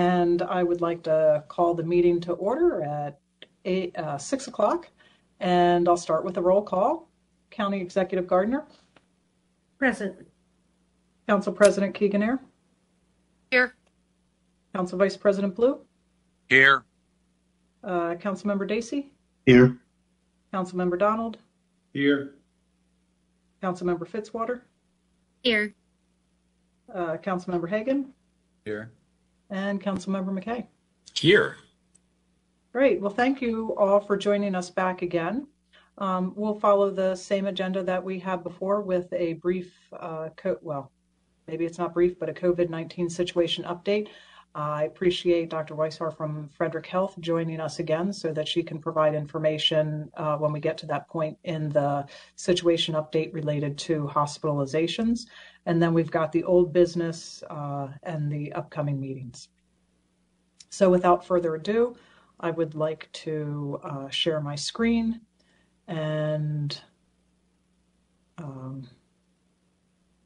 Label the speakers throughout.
Speaker 1: And I would like to call the meeting to order at eight, uh, 6 o'clock. And I'll start with a roll call. County Executive Gardner,
Speaker 2: Present.
Speaker 1: Council President Keegan-Ayer,
Speaker 2: Here.
Speaker 1: Council Vice President Blue,
Speaker 3: Here.
Speaker 1: uh, Councilmember Dacey,
Speaker 4: Here.
Speaker 1: Councilmember Donald,
Speaker 4: Here.
Speaker 1: Councilmember Fitzwater,
Speaker 2: Here.
Speaker 1: uh, Councilmember Hagen,
Speaker 3: Here.
Speaker 1: And Councilmember McKay.
Speaker 3: Here.
Speaker 1: Great. Well, thank you all for joining us back again. Um, we'll follow the same agenda that we had before with a brief, uh, co- well, maybe it's not brief, but a COVID-19 situation update. I appreciate Dr. Weishar from Frederick Health joining us again so that she can provide information uh, when we get to that point in the situation update related to hospitalizations. And then we've got the old business uh, and the upcoming meetings. So without further ado, I would like to uh, share my screen and um,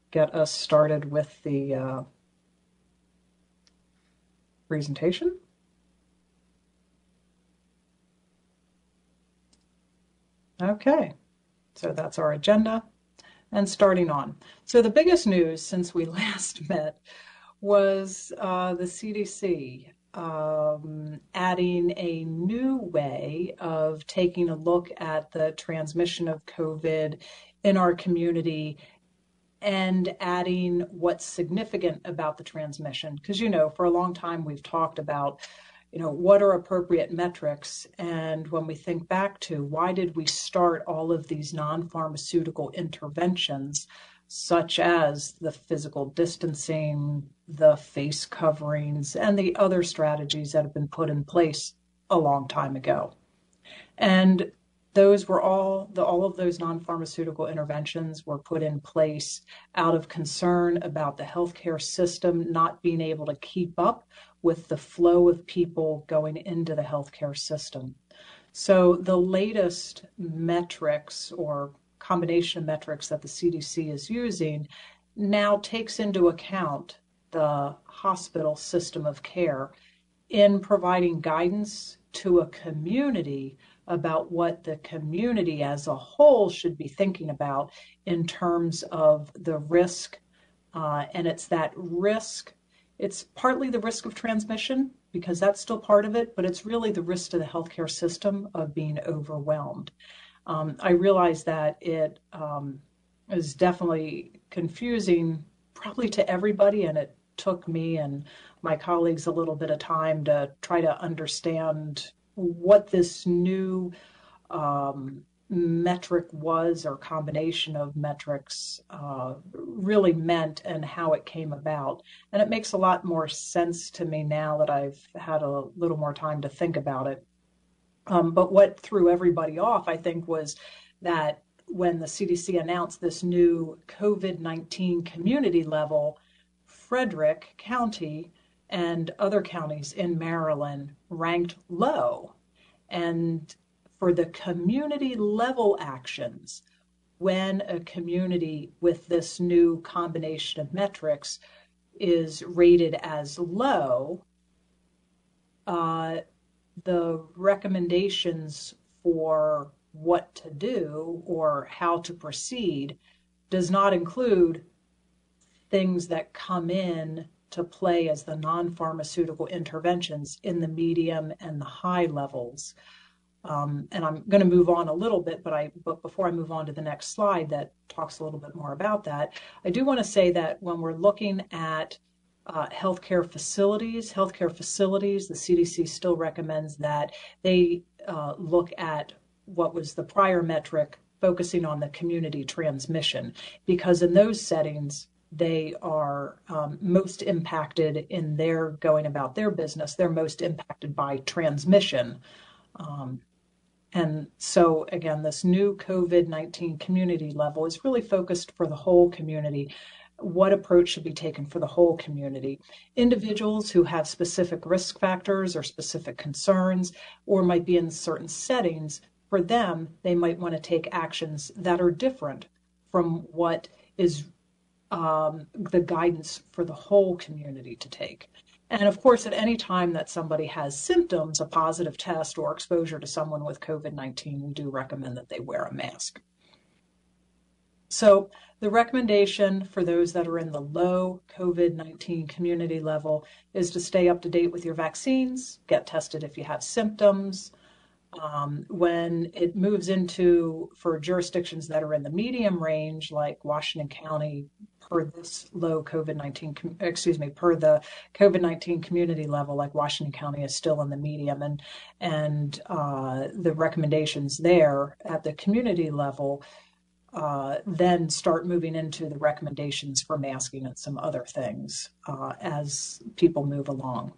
Speaker 1: get us started with the uh, presentation. Okay, so that's our agenda and starting on. So the biggest news since we last met was uh, the CDC um, adding a new way of taking a look at the transmission of COVID in our community and adding what's significant about the transmission. Because, you know, for a long time we've talked about, you know, what are appropriate metrics. And when we think back to why did we start all of these non pharmaceutical interventions? such as the physical distancing, the face coverings, and the other strategies that have been put in place a long time ago. And those were all the all of those non-pharmaceutical interventions were put in place out of concern about the healthcare system not being able to keep up with the flow of people going into the healthcare system. So the latest metrics or combination of metrics that the CDC is using now takes into account the hospital system of care in providing guidance to a community about what the community as a whole should be thinking about in terms of the risk. Uh, and it's that risk, it's partly the risk of transmission because that's still part of it, but it's really the risk to the healthcare system of being overwhelmed um, I realize that it um, is definitely confusing, probably to everybody, and it took me and my colleagues a little bit of time to try to understand what this new um, metric was or combination of metrics uh, really meant and how it came about. And it makes a lot more sense to me now that I've had a little more time to think about it. Um, but what threw everybody off, I think, was that when the CDC announced this new COVID 19 community level, Frederick County and other counties in Maryland ranked low. And for the community level actions, when a community with this new combination of metrics is rated as low, uh, the recommendations for what to do or how to proceed does not include things that come in to play as the non-pharmaceutical interventions in the medium and the high levels. Um, and I'm going to move on a little bit, but I but before I move on to the next slide that talks a little bit more about that, I do want to say that when we're looking at uh, healthcare facilities. Healthcare facilities, the CDC still recommends that they uh, look at what was the prior metric focusing on the community transmission, because in those settings, they are um, most impacted in their going about their business. They're most impacted by transmission. Um, and so, again, this new COVID 19 community level is really focused for the whole community what approach should be taken for the whole community. Individuals who have specific risk factors or specific concerns, or might be in certain settings, for them, they might want to take actions that are different from what is um, the guidance for the whole community to take. And of course, at any time that somebody has symptoms, a positive test or exposure to someone with COVID 19, we do recommend that they wear a mask. So, the recommendation for those that are in the low COVID 19 community level is to stay up to date with your vaccines, get tested if you have symptoms. Um, when it moves into, for jurisdictions that are in the medium range, like Washington County, per this low COVID 19, excuse me, per the COVID 19 community level, like Washington County is still in the medium, and, and uh, the recommendations there at the community level uh, then start moving into the recommendations for masking and some other things uh, as people move along.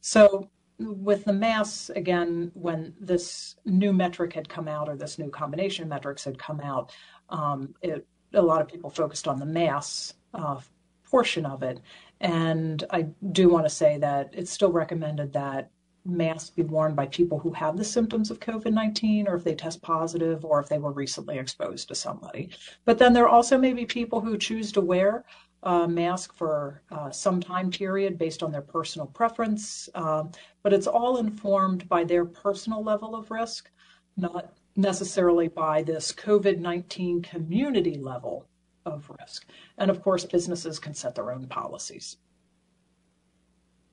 Speaker 1: So, with the masks, again, when this new metric had come out or this new combination of metrics had come out, um, it, a lot of people focused on the mass uh, portion of it. And I do want to say that it's still recommended that masks be worn by people who have the symptoms of COVID 19 or if they test positive or if they were recently exposed to somebody. But then there also may be people who choose to wear a mask for uh, some time period based on their personal preference. Um, but it's all informed by their personal level of risk, not necessarily by this COVID 19 community level of risk. And of course, businesses can set their own policies.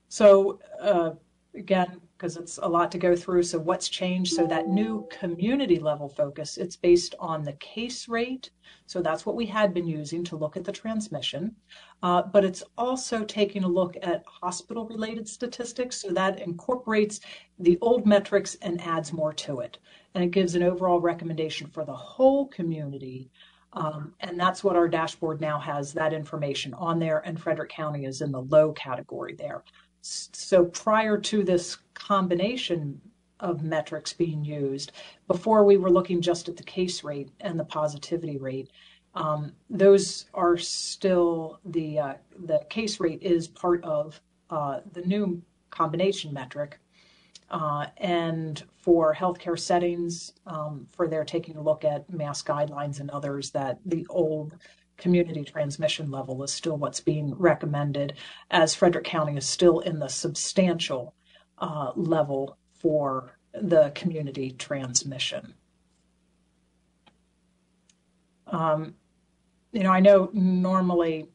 Speaker 1: So, uh, again, because it's a lot to go through. So, what's changed? So, that new community level focus, it's based on the case rate. So, that's what we had been using to look at the transmission. Uh, but it's also taking a look at hospital related statistics. So, that incorporates the old metrics and adds more to it. And it gives an overall recommendation for the whole community. Um, and that's what our dashboard now has that information on there. And Frederick County is in the low category there. So prior to this combination of metrics being used, before we were looking just at the case rate and the positivity rate, um, those are still the uh, the case rate is part of uh, the new combination metric. Uh, and for healthcare settings, um, for their taking a look at mass guidelines and others, that the old community transmission level is still what's being recommended, as Frederick County is still in the substantial uh, level for the community transmission. Um, you know, I know normally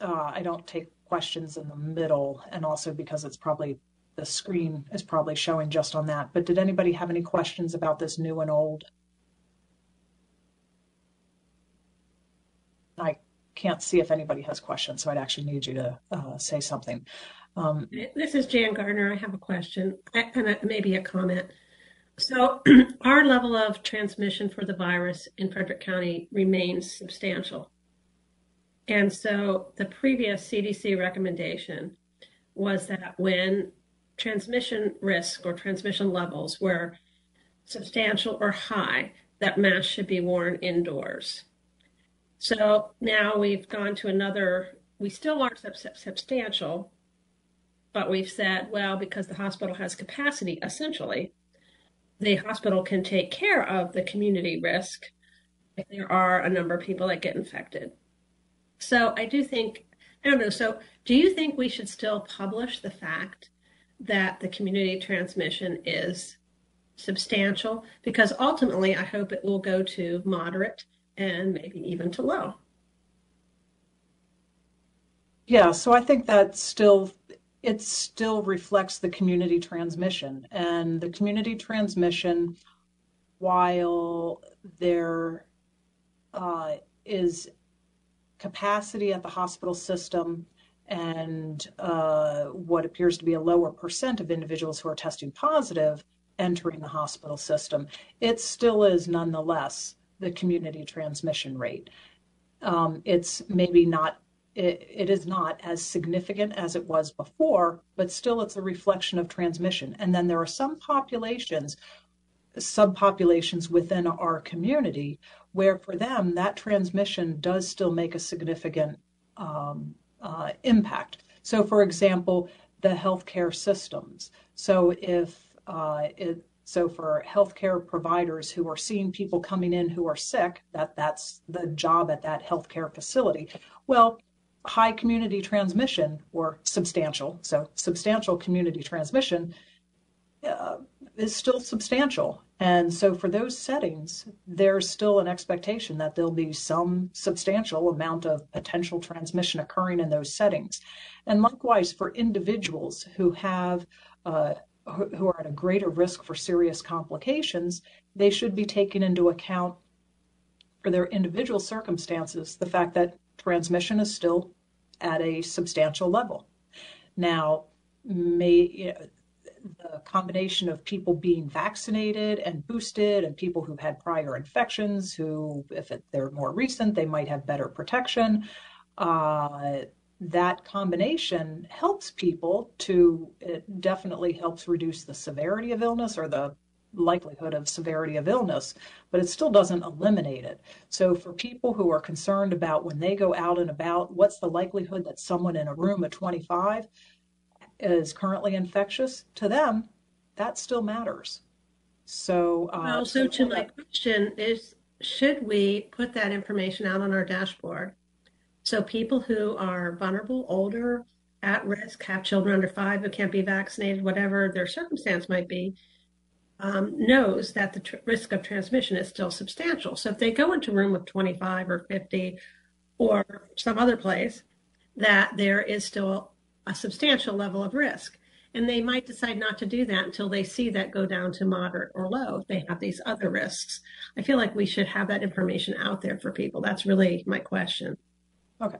Speaker 1: uh, I don't take questions in the middle, and also because it's probably the screen is probably showing just on that. But did anybody have any questions about this new and old? I can't see if anybody has questions, so I'd actually need you to uh, say something. Um,
Speaker 2: this is Jan Gardner. I have a question and maybe a comment. So, our level of transmission for the virus in Frederick County remains substantial. And so, the previous CDC recommendation was that when transmission risk or transmission levels were substantial or high, that masks should be worn indoors. So now we've gone to another, we still are sub- substantial, but we've said, well, because the hospital has capacity, essentially, the hospital can take care of the community risk if there are a number of people that get infected. So I do think, I don't know, so do you think we should still publish the fact that the community transmission is substantial? Because ultimately, I hope it will go to moderate and maybe even to low.
Speaker 1: Yeah, so I think that still it still reflects the community transmission and the community transmission while there uh, is capacity at the hospital system and uh, what appears to be a lower percent of individuals who are testing positive entering the hospital system, it still is nonetheless the community transmission rate. Um, it's maybe not, it, it is not as significant as it was before, but still it's a reflection of transmission. And then there are some populations, subpopulations within our community, where for them that transmission does still make a significant um, uh, impact. So, for example, the healthcare systems. So, if uh, it, so for healthcare providers who are seeing people coming in who are sick, that that's the job at that healthcare facility. Well, high community transmission or substantial, so substantial community transmission uh, is still substantial. And so for those settings, there's still an expectation that there'll be some substantial amount of potential transmission occurring in those settings. And likewise, for individuals who have uh, who are at a greater risk for serious complications, they should be taken into account for their individual circumstances the fact that transmission is still at a substantial level. Now, may you know, the combination of people being vaccinated and boosted and people who've had prior infections who if it, they're more recent they might have better protection uh, that combination helps people to it definitely helps reduce the severity of illness or the likelihood of severity of illness, but it still doesn't eliminate it. So, for people who are concerned about when they go out and about, what's the likelihood that someone in a room of 25 is currently infectious, to them, that still matters. So,
Speaker 2: uh, well, so to my question is should we put that information out on our dashboard so people who are vulnerable, older, at risk, have children under five who can't be vaccinated, whatever their circumstance might be, um, knows that the tr- risk of transmission is still substantial. So if they go into a room with 25 or 50 or some other place, that there is still a substantial level of risk. And they might decide not to do that until they see that go down to moderate or low they have these other risks. I feel like we should have that information out there for people. That's really my question.
Speaker 1: Okay.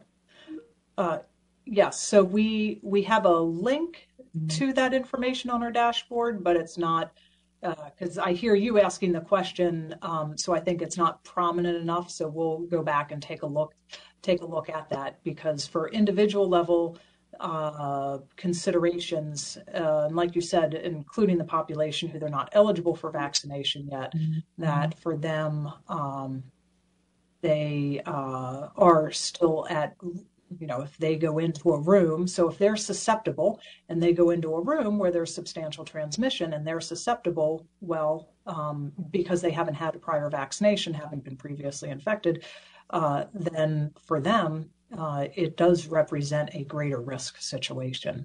Speaker 1: Uh, yes. So we we have a link mm-hmm. to that information on our dashboard, but it's not because uh, I hear you asking the question, um, so I think it's not prominent enough. So we'll go back and take a look, take a look at that because for individual level uh, considerations, uh, like you said, including the population who they're not eligible for vaccination yet, mm-hmm. that for them um, they uh, are still at you know, if they go into a room, so if they're susceptible and they go into a room where there's substantial transmission and they're susceptible, well, um, because they haven't had a prior vaccination, having been previously infected, uh, then for them, uh, it does represent a greater risk situation.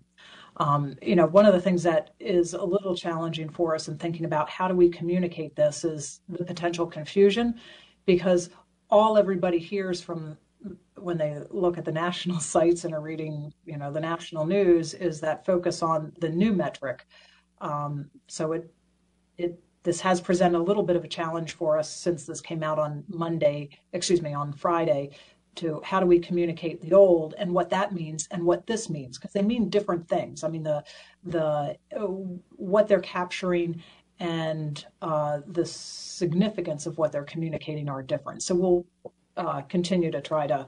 Speaker 1: Um, you know, one of the things that is a little challenging for us in thinking about how do we communicate this is the potential confusion, because all everybody hears from when they look at the national sites and are reading, you know, the national news, is that focus on the new metric. Um, so it it this has presented a little bit of a challenge for us since this came out on Monday, excuse me, on Friday, to how do we communicate the old and what that means and what this means because they mean different things. I mean the the uh, what they're capturing and uh, the significance of what they're communicating are different. So we'll uh, continue to try to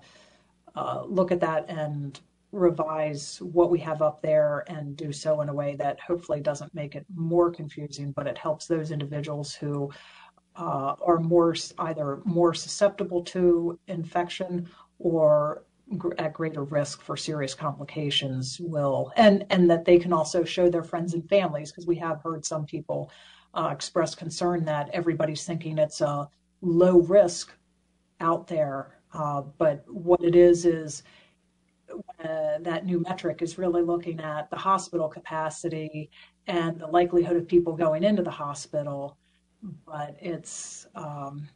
Speaker 1: uh, look at that and revise what we have up there and do so in a way that hopefully doesn't make it more confusing, but it helps those individuals who uh, are more either more susceptible to infection or at greater risk for serious complications will and and that they can also show their friends and families because we have heard some people uh, express concern that everybody's thinking it's a low risk out there. Uh, but what it is is uh, that new metric is really looking at the hospital capacity and the likelihood of people going into the hospital, but it's um,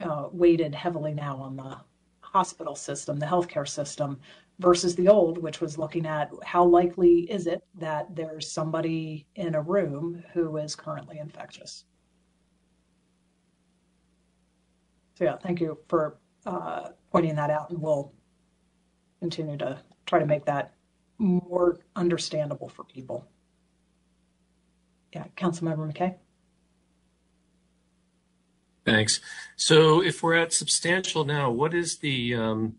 Speaker 1: uh, weighted heavily now on the hospital system, the healthcare system, versus the old, which was looking at how likely is it that there's somebody in a room who is currently infectious. So yeah, thank you for uh, pointing that out, and we'll continue to try to make that more understandable for people. Yeah, Councilmember McKay.
Speaker 4: Thanks. So if we're at substantial now, what is the, um,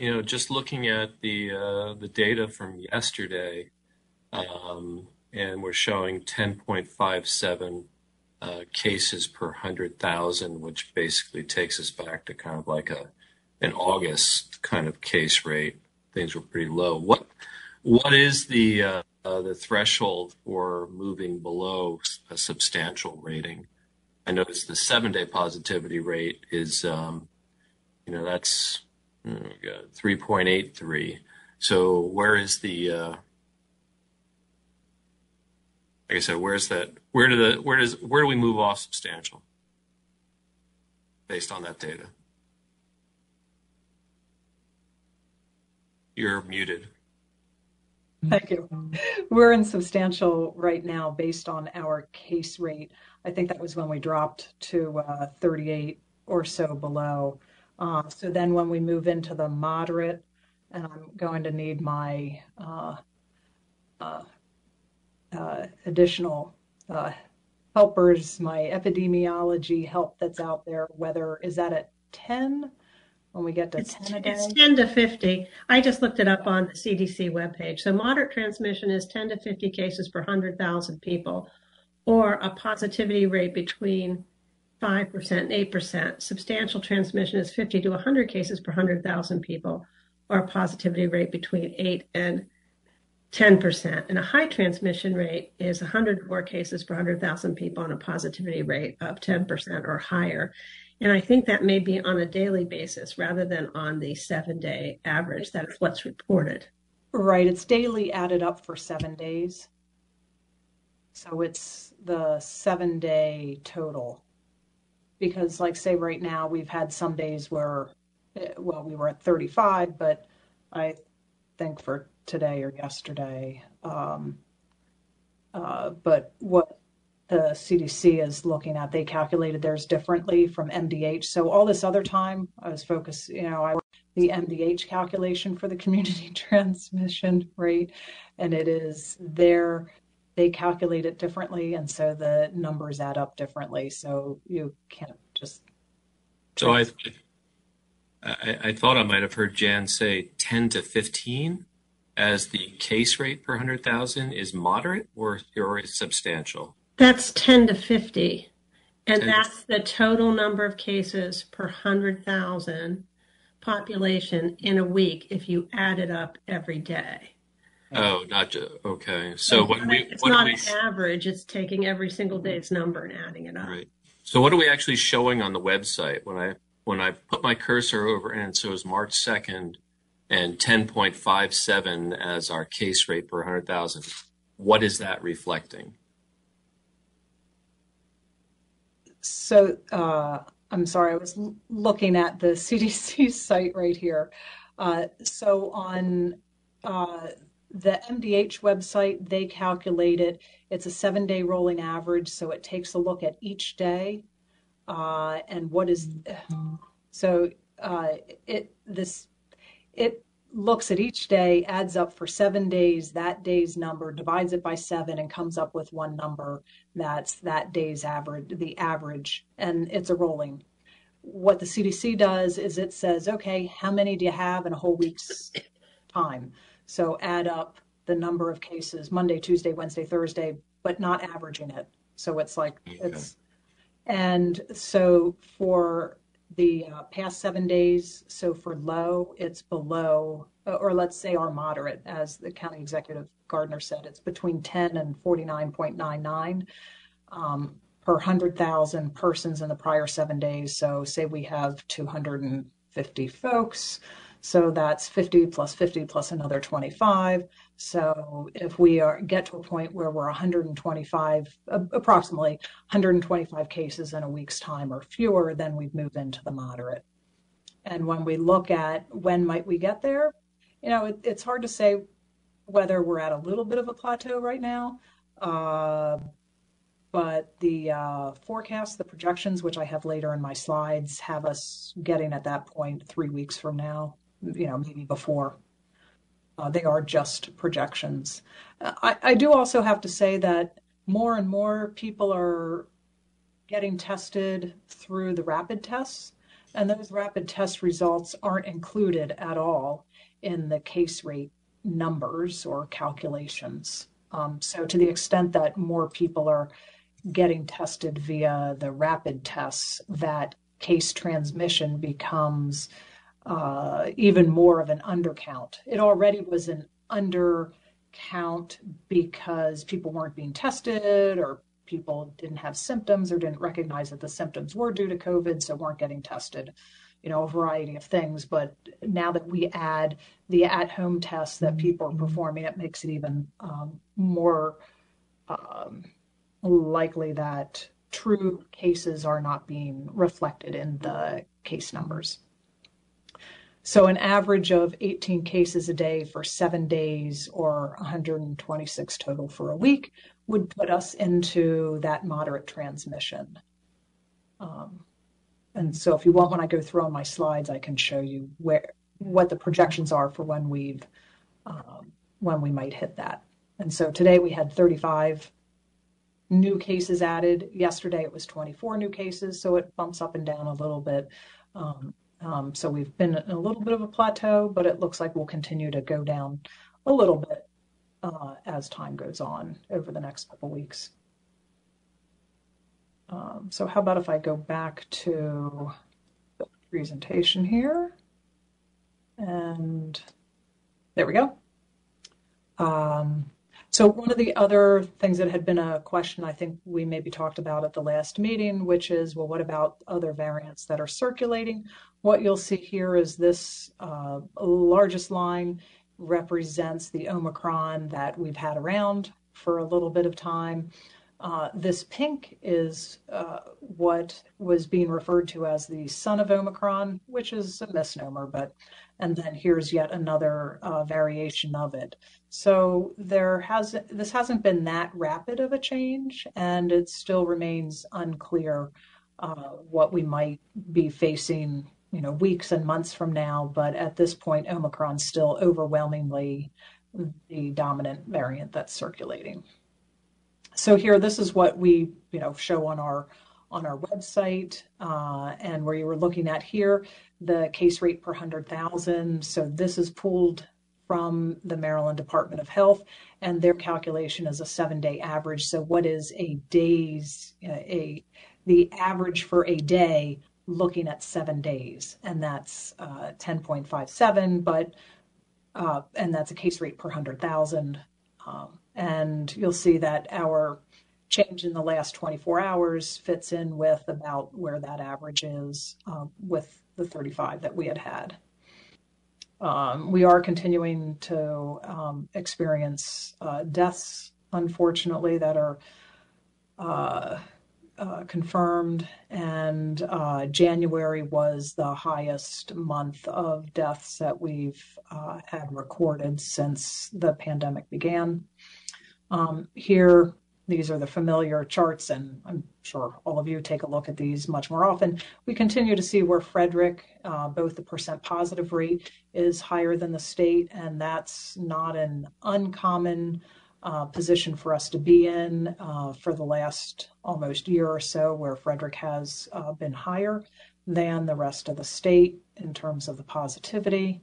Speaker 4: you know, just looking at the uh, the data from yesterday, um, and we're showing 10.57 uh, cases per 100,000, which basically takes us back to kind of like a an August kind of case rate. Things were pretty low. What what is the uh, uh, the threshold for moving below a substantial rating? I noticed the seven day positivity rate is, um, you know, that's 3.83. So where is the, uh, like I said, where's that? Where do the where does where do we move off substantial based on that data? You're muted.
Speaker 1: Thank you. We're in substantial right now based on our case rate. I think that was when we dropped to uh, 38 or so below. Uh, so then when we move into the moderate, and I'm going to need my uh, uh, uh additional uh, helpers, my epidemiology help that's out there, whether is that at 10 when we get to
Speaker 2: It's,
Speaker 1: 10 a
Speaker 2: it's 10 to 50. I just looked it up on the CDC webpage. So moderate transmission is 10 to 50 cases per 100,000 people, or a positivity rate between 5% and 8%. Substantial transmission is 50 to 100 cases per 100,000 people, or a positivity rate between 8 and 10%. And a high transmission rate is 104 cases per 100,000 people and a positivity rate of 10% or higher. And I think that may be on a daily basis rather than on the seven day average. That's what's reported.
Speaker 1: Right, it's daily added up for seven days. So it's the seven day total. Because, like, say, right now, we've had some days where, eh, well, we were at 35, but I think for today or yesterday, um, uh, but what the CDC is looking at. They calculated theirs differently from MDH. So all this other time, I was focused, you know, I the MDH calculation for the community transmission rate, and it is there. They calculate it differently, and so the numbers add up differently. So you can't just.
Speaker 4: So I, I, I thought I might have heard Jan say 10 to 15 as the case rate per 100,000 is moderate or, or is substantial?
Speaker 2: That's 10 to 50. And
Speaker 4: 10
Speaker 2: that's the total number of cases per 100,000 population in a week if you add it up every day.
Speaker 4: Oh, not just, okay. So when we,
Speaker 2: It's
Speaker 4: what
Speaker 2: not
Speaker 4: we,
Speaker 2: an average, it's taking every single day's number and adding it up.
Speaker 4: right. So what are we actually showing on the website when I, when I put my cursor over and it shows March 2nd and 10.57 as our case rate per 100,000? What is that reflecting?
Speaker 1: So uh, I'm sorry, I was l- looking at the CDC site right here. Uh, so on uh, the MDH website, they calculate it. It's a seven day rolling average, so it takes a look at each day uh, and what is so uh, it this it looks at each day, adds up for seven days, that day's number, divides it by seven, and comes up with one number that's that day's average, the average, and it's a rolling. What the CDC does is it says, okay, how many do you have in a whole week's time? So add up the number of cases Monday, Tuesday, Wednesday, Thursday, but not averaging it. So it's like
Speaker 4: Okay.
Speaker 1: it's, and so for the uh, past seven days, so for low, it's below, uh, or let's say our moderate, as the county executive Gardner said, it's between 10 and 49.99 um, per 100,000 persons in the prior seven days. So say we have 250 folks, so that's 50 plus 50 plus another 25. So if we are get to a point where we're 125, uh, approximately 125 cases in a week's time or fewer, then we move into the moderate. And when we look at when might we get there, you know, it, it's hard to say whether we're at a little bit of a plateau right now. Uh, but the uh, forecast, the projections, which I have later in my slides, have us getting at that point three weeks from now, you know, maybe before. Uh, they are just projections. Uh, I, I do also have to say that more and more people are getting tested through the rapid tests, and those rapid test results aren't included at all in the case rate numbers or calculations. Um, so, to the extent that more people are getting tested via the rapid tests, that case transmission becomes uh, even more of an undercount. It already was an undercount because people weren't being tested or people didn't have symptoms or didn't recognize that the symptoms were due to COVID, so weren't getting tested. you know, a variety of things. But now that we add the at-home tests that people are performing, it makes it even um, more um, likely that true cases are not being reflected in the case numbers. So an average of 18 cases a day for seven days or 126 total for a week would put us into that moderate transmission. Um, and so if you want, when I go through on my slides, I can show you where what the projections are for when we've um, when we might hit that. And so today we had 35 new cases added. Yesterday it was 24 new cases, so it bumps up and down a little bit. Um, um, so we've been in a little bit of a plateau, but it looks like we'll continue to go down a little bit uh, as time goes on over the next couple weeks. Um, so how about if I go back to the presentation here? And there we go. Um, so one of the other things that had been a question I think we maybe talked about at the last meeting, which is, well, what about other variants that are circulating? What you'll see here is this uh, largest line represents the Omicron that we've had around for a little bit of time. Uh, this pink is uh, what was being referred to as the son of Omicron, which is a misnomer, but and then here's yet another uh, variation of it. So there has this hasn't been that rapid of a change, and it still remains unclear uh, what we might be facing, you know, weeks and months from now. But at this point, Omicron's still overwhelmingly the dominant variant that's circulating. So here, this is what we, you know, show on our on our website, uh, and where you were looking at here, the case rate per 100,000. So this is pulled from the Maryland Department of Health, and their calculation is a seven-day average. So what is a day's uh, a the average for a day looking at seven days, and that's uh, 10.57, but uh, and that's a case rate per 100,000. Um, and you'll see that our change in the last 24 hours fits in with about where that average is um, with the 35 that we had had. Um, we are continuing to um, experience uh, deaths, unfortunately, that are uh, uh, confirmed, and uh, January was the highest month of deaths that we've uh, had recorded since the pandemic began. Um, here, these are the familiar charts, and I'm sure all of you take a look at these much more often. We continue to see where Frederick, uh, both the percent positive rate is higher than the state, and that's not an uncommon uh, position for us to be in uh, for the last almost year or so, where Frederick has uh, been higher than the rest of the state in terms of the positivity.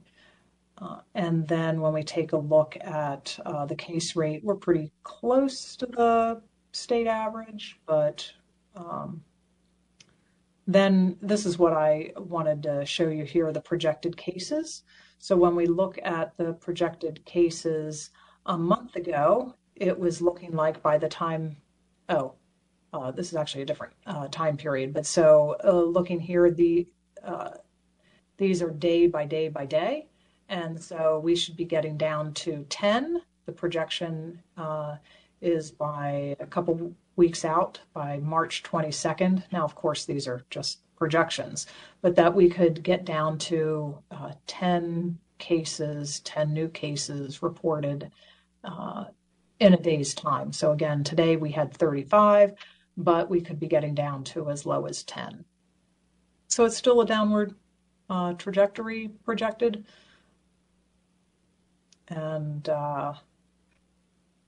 Speaker 1: Uh, and then when we take a look at uh, the case rate, we're pretty close to the state average, but um, then this is what I wanted to show you here, the projected cases. So when we look at the projected cases a month ago, it was looking like by the time, oh, uh, this is actually a different uh, time period, but so uh, looking here, the uh, these are day by day by day. And so we should be getting down to 10. The projection uh, is by a couple weeks out by March 22nd. Now, of course, these are just projections, but that we could get down to uh, 10 cases, 10 new cases reported uh, in a day's time. So, again, today we had 35, but we could be getting down to as low as 10. So, it's still a downward uh, trajectory projected and uh,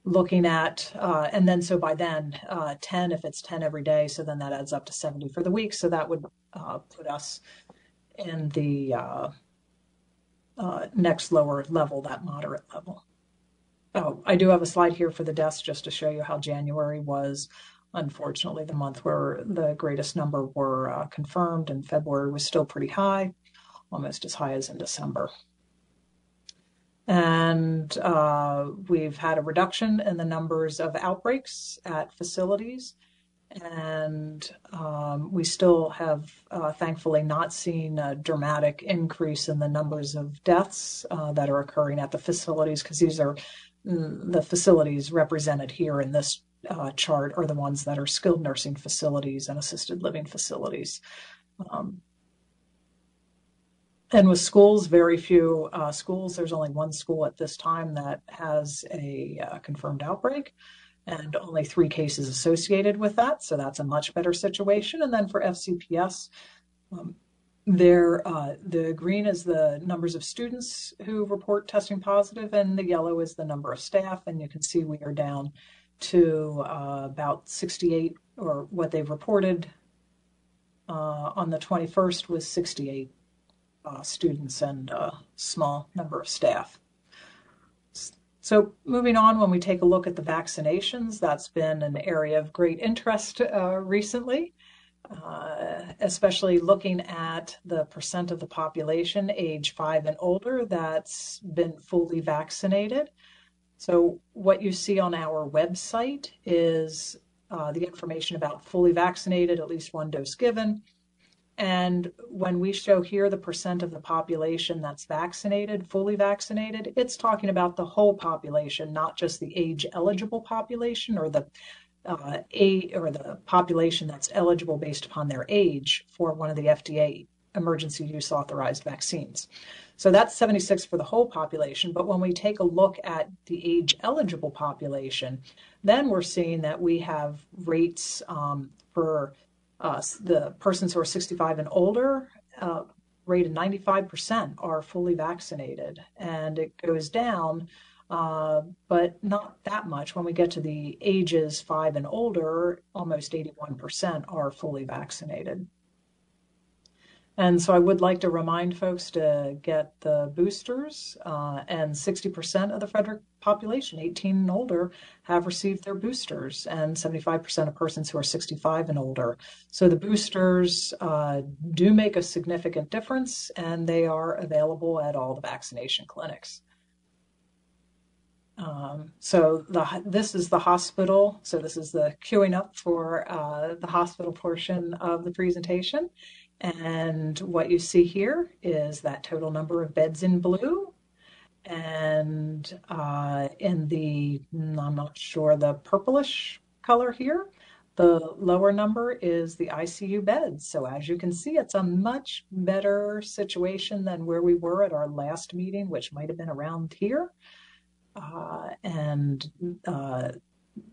Speaker 1: looking at, uh, and then so by then, uh, 10, if it's 10 every day, so then that adds up to 70 for the week. So that would uh, put us in the uh, uh, next lower level, that moderate level. Oh, I do have a slide here for the deaths just to show you how January was. Unfortunately, the month where the greatest number were confirmed, and February was still pretty high, almost as high as in December and uh, we've had a reduction in the numbers of outbreaks at facilities. and um, we still have, uh, thankfully, not seen a dramatic increase in the numbers of deaths uh, that are occurring at the facilities because these are mm, the facilities represented here in this uh, chart are the ones that are skilled nursing facilities and assisted living facilities. Um, and with schools, very few uh, schools. There's only one school at this time that has a uh, confirmed outbreak and only three cases associated with that. So that's a much better situation. And then for FCPS, um, there, uh, the green is the numbers of students who report testing positive, and the yellow is the number of staff. And you can see we are down to uh, about 68, or what they've reported uh, on the 21st was 68 uh, students and a small number of staff. So, moving on, when we take a look at the vaccinations, that's been an area of great interest uh, recently, uh, especially looking at the percent of the population age five and older that's been fully vaccinated. So, what you see on our website is uh, the information about fully vaccinated, at least one dose given, and when we show here the percent of the population that's vaccinated, fully vaccinated, it's talking about the whole population, not just the age eligible population or the uh, a or the population that's eligible based upon their age for one of the FDA emergency use authorized vaccines. So that's 76 for the whole population. But when we take a look at the age eligible population, then we're seeing that we have rates um, for uh, the persons who are 65 and older, uh, of 95% are fully vaccinated, and it goes down, uh, but not that much. When we get to the ages five and older, almost 81% are fully vaccinated. And so I would like to remind folks to get the boosters, uh, and 60% of the Frederick population, 18 and older, have received their boosters, and 75% of persons who are 65 and older. So the boosters uh, do make a significant difference, and they are available at all the vaccination clinics. Um, so the, this is the hospital. So this is the queuing up for uh, the hospital portion of the presentation. And what you see here is that total number of beds in blue. And uh, in the, I'm not sure, the purplish color here, the lower number is the ICU beds. So as you can see, it's a much better situation than where we were at our last meeting, which might have been around here. Uh, and uh,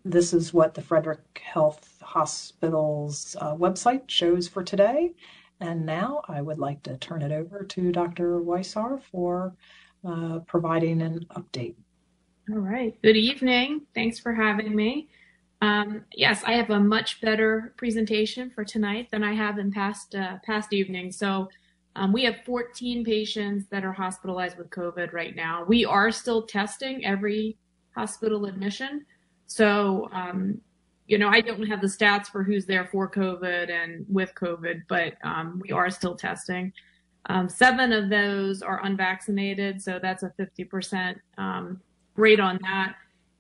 Speaker 1: this is what the Frederick Health Hospital's uh, website shows for today. And now I would like to turn it over to Dr. Weisar for uh, providing an update.
Speaker 5: All right. Good evening. Thanks for having me. Um, yes, I have a much better presentation for tonight than I have in past uh, past evenings. So um, we have 14 patients that are hospitalized with COVID right now. We are still testing every hospital admission. So um, you know, I don't have the stats for who's there for COVID and with COVID, but um, we are still testing. Um, seven of those are unvaccinated, so that's a 50% um, rate on that.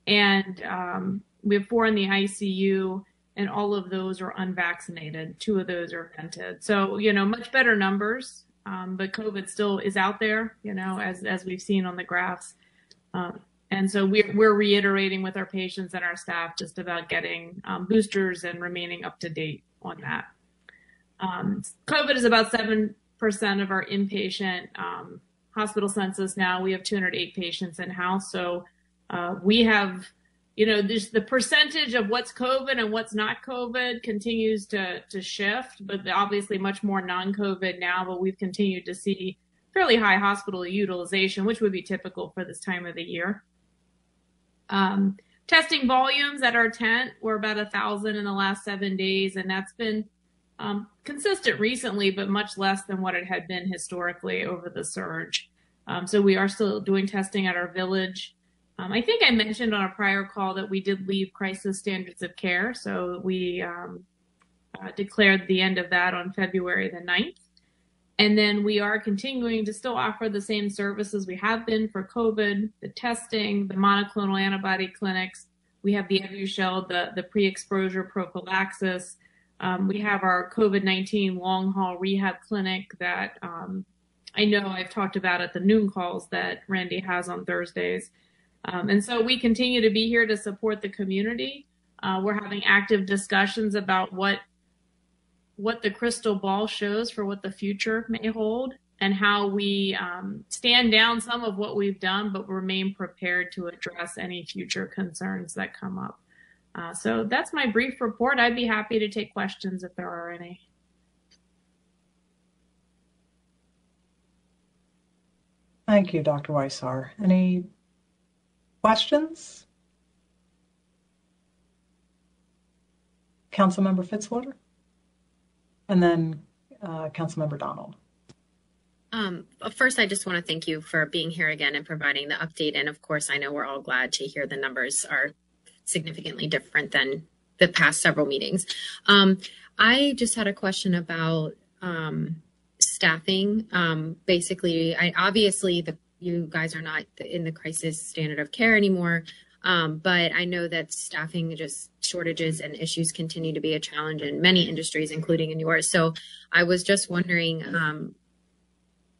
Speaker 5: And um, we have four in the ICU, and all of those are unvaccinated. Two of those are vented. So, you know, much better numbers, um, but COVID still is out there, you know, as, as we've seen on the graphs. Um, and so we're, we're reiterating with our patients and our staff just about getting um, boosters and remaining up to date on that. Um, COVID is about 7% of our inpatient um, hospital census now. We have 208 patients in house. So uh, we have, you know, this, the percentage of what's COVID and what's not COVID continues to, to shift, but obviously much more non COVID now. But we've continued to see fairly high hospital utilization, which would be typical for this time of the year. Um, testing volumes at our tent were about a thousand in the last seven days, and that's been um, consistent recently, but much less than what it had been historically over the surge. Um, so we are still doing testing at our village. Um, I think I mentioned on a prior call that we did leave crisis standards of care. So we um, uh, declared the end of that on February the 9th. And then we are continuing to still offer the same services we have been for COVID, the testing, the monoclonal antibody clinics. We have the Evusheld, the, the pre-exposure prophylaxis. Um, we have our COVID-19 long haul rehab clinic that um, I know I've talked about at the noon calls that Randy has on Thursdays. Um, and so we continue to be here to support the community. Uh, we're having active discussions about what what the crystal ball shows for what the future may hold and how we um, stand down some of what we've done, but remain prepared to address any future concerns that come up. Uh, so that's my brief report. I'd be happy to take questions if there are any.
Speaker 1: Thank you, Dr. Weissar. Any questions? Councilmember Fitzwater? And then uh, Councilmember Donald.
Speaker 6: Um, first, I just want to thank you for being here again and providing the update. And of course, I know we're all glad to hear the numbers are significantly different than the past several meetings. Um, I just had a question about um, staffing. Um, basically, I obviously the you guys are not in the crisis standard of care anymore. Um, but I know that staffing just shortages and issues continue to be a challenge in many industries, including in yours. So I was just wondering um,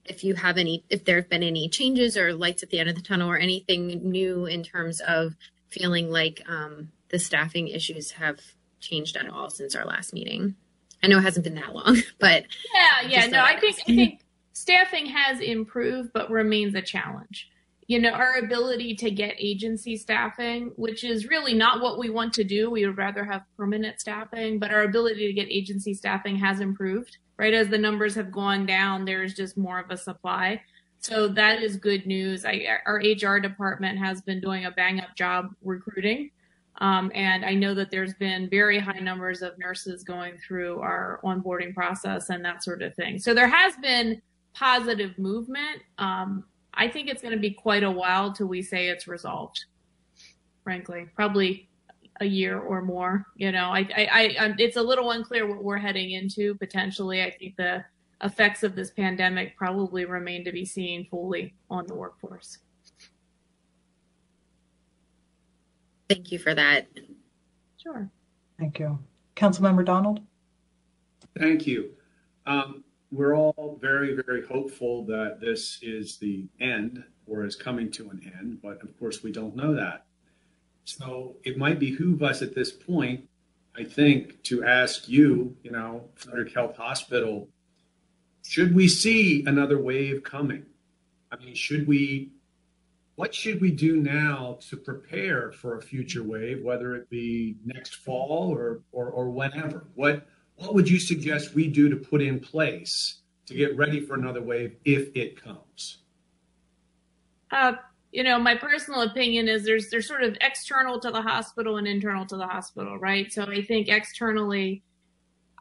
Speaker 6: if you have any, if there have been any changes or lights at the end of the tunnel or anything new in terms of feeling like um, the staffing issues have changed at all since our last meeting. I know it hasn't been that long, but
Speaker 5: yeah, yeah, no, I think I think staffing has improved, but remains a challenge. You know, our ability to get agency staffing, which is really not what we want to do. We would rather have permanent staffing, but our ability to get agency staffing has improved, right? As the numbers have gone down, there's just more of a supply. So that is good news. I, our HR department has been doing a bang up job recruiting. Um, and I know that there's been very high numbers of nurses going through our onboarding process and that sort of thing. So there has been positive movement. Um, I think it's going to be quite a while till we say it's resolved. Frankly, probably a year or more. You know, I, I, I, it's a little unclear what we're heading into potentially. I think the effects of this pandemic probably remain to be seen fully on the workforce.
Speaker 6: Thank you for that.
Speaker 5: Sure.
Speaker 1: Thank you. Councilmember Donald?
Speaker 7: Thank you. Um, we're all very, very hopeful that this is the end or is coming to an end, but of course we don't know that. So it might behoove us at this point, I think, to ask you, you know, Frederick Health Hospital, should we see another wave coming? I mean, should we, what should we do now to prepare for a future wave, whether it be next fall or, or, or whenever? What, what would you suggest we do to put in place to get ready for another wave if it comes?
Speaker 5: Uh, you know, my personal opinion is there's there's sort of external to the hospital and internal to the hospital, right? So I think externally,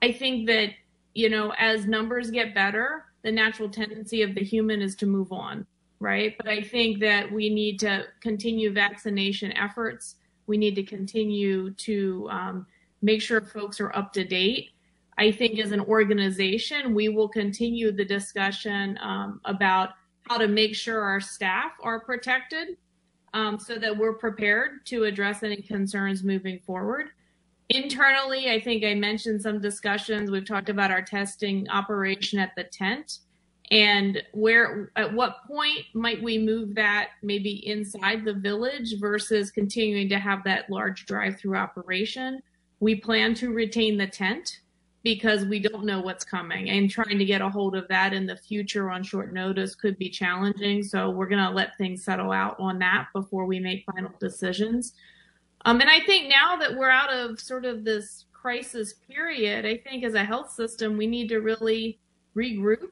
Speaker 5: I think that you know as numbers get better, the natural tendency of the human is to move on, right? But I think that we need to continue vaccination efforts. We need to continue to um, make sure folks are up to date I think as an organization, we will continue the discussion um, about how to make sure our staff are protected um, so that we're prepared to address any concerns moving forward. Internally, I think I mentioned some discussions. We've talked about our testing operation at the tent and where at what point might we move that maybe inside the village versus continuing to have that large drive through operation. We plan to retain the tent because we don't know what's coming and trying to get a hold of that in the future on short notice could be challenging. So we're going to let things settle out on that before we make final decisions. Um, and I think now that we're out of sort of this crisis period, I think as a health system, we need to really regroup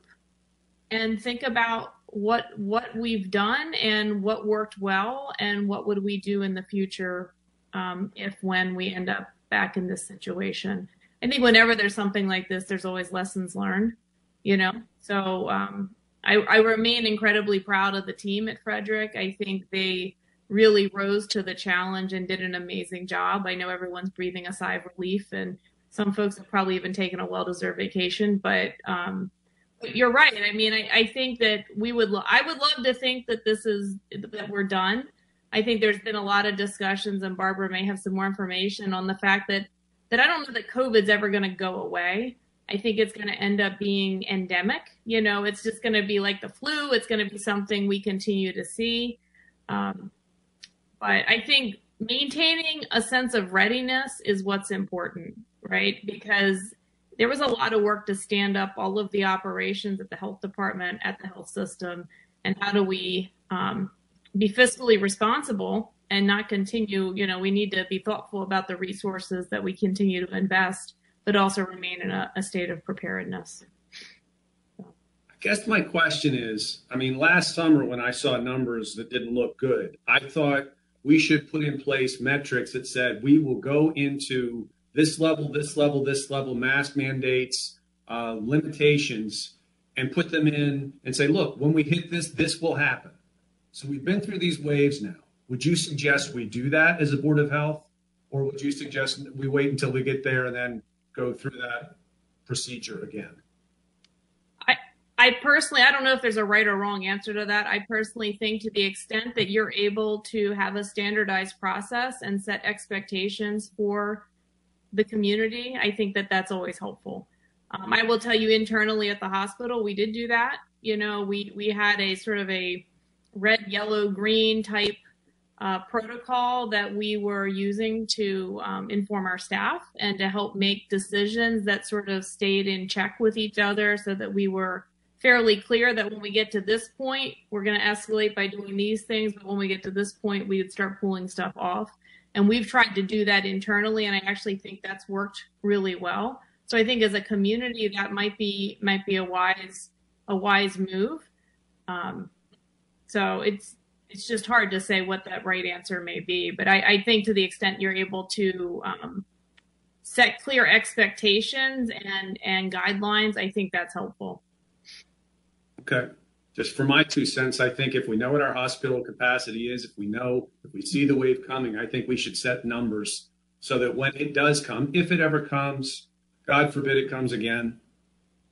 Speaker 5: and think about what what we've done and what worked well and what would we do in the future um, if when we end up back in this situation. I think whenever there's something like this, there's always lessons learned, you know? So um, I, I remain incredibly proud of the team at Frederick. I think they really rose to the challenge and did an amazing job. I know everyone's breathing a sigh of relief, and some folks have probably even taken a well-deserved vacation. But, um, you're right. I mean, I, I think that we would. Lo- I would love to think that this is that we're done. I think there's been a lot of discussions, and Barbara may have some more information on the fact that that I don't know that COVID's ever going to go away. I think it's going to end up being endemic. You know, it's just going to be like the flu. It's going to be something we continue to see. Um, but I think maintaining a sense of readiness is what's important, right? Because there was a lot of work to stand up all of the operations at the health department, at the health system, and how do we um, be fiscally responsible and not continue, you know, we need to be thoughtful about the resources that we continue to invest, but also remain in a, a state of preparedness.
Speaker 7: I guess my question is I mean, last summer when I saw numbers that didn't look good, I thought we should put in place metrics that said we will go into this level, this level, this level, mask mandates, uh, limitations, and put them in and say, look, when we hit this, this will happen. So we've been through these waves now. Would you suggest we do that as a Board of Health? Or would you suggest we wait until we get there and then go through that procedure again?
Speaker 5: I, I personally, I don't know if there's a right or wrong answer to that. I personally think to the extent that you're able to have a standardized process and set expectations for the community, I think that that's always helpful. Um, I will tell you internally at the hospital, we did do that. You know, we, we had a sort of a red, yellow, green type uh, protocol that we were using to um, inform our staff and to help make decisions that sort of stayed in check with each other so that we were fairly clear that when we get to this point, we're going to escalate by doing these things. But when we get to this point, we would start pulling stuff off. And we've tried to do that internally. And I actually think that's worked really well. So I think as a community, that might be, might be a wise, a wise move. Um, so it's it's just hard to say what that right answer may be. But I, I think to the extent you're able to um, set clear expectations and and guidelines, I think that's helpful.
Speaker 7: Okay. Just for my two cents, I think if we know what our hospital capacity is, if we know, if we see the wave coming, I think we should set numbers so that when it does come, if it ever comes, God forbid it comes again,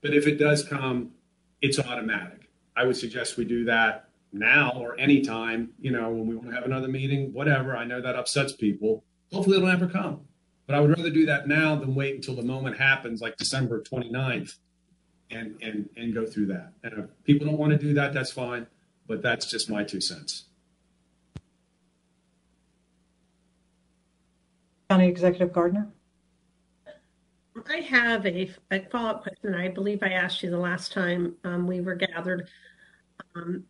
Speaker 7: but if it does come, it's automatic. I would suggest we do that now or anytime, you know, when we want to have another meeting, whatever. I know that upsets people. Hopefully it'll never come. But I would rather do that now than wait until the moment happens, like December 29th, and and and go through that. And if people don't want to do that, that's fine. But that's just my two cents.
Speaker 1: County Executive Gardner.
Speaker 2: I have a, a follow up question. I believe I asked you the last time um, we were gathered. Um,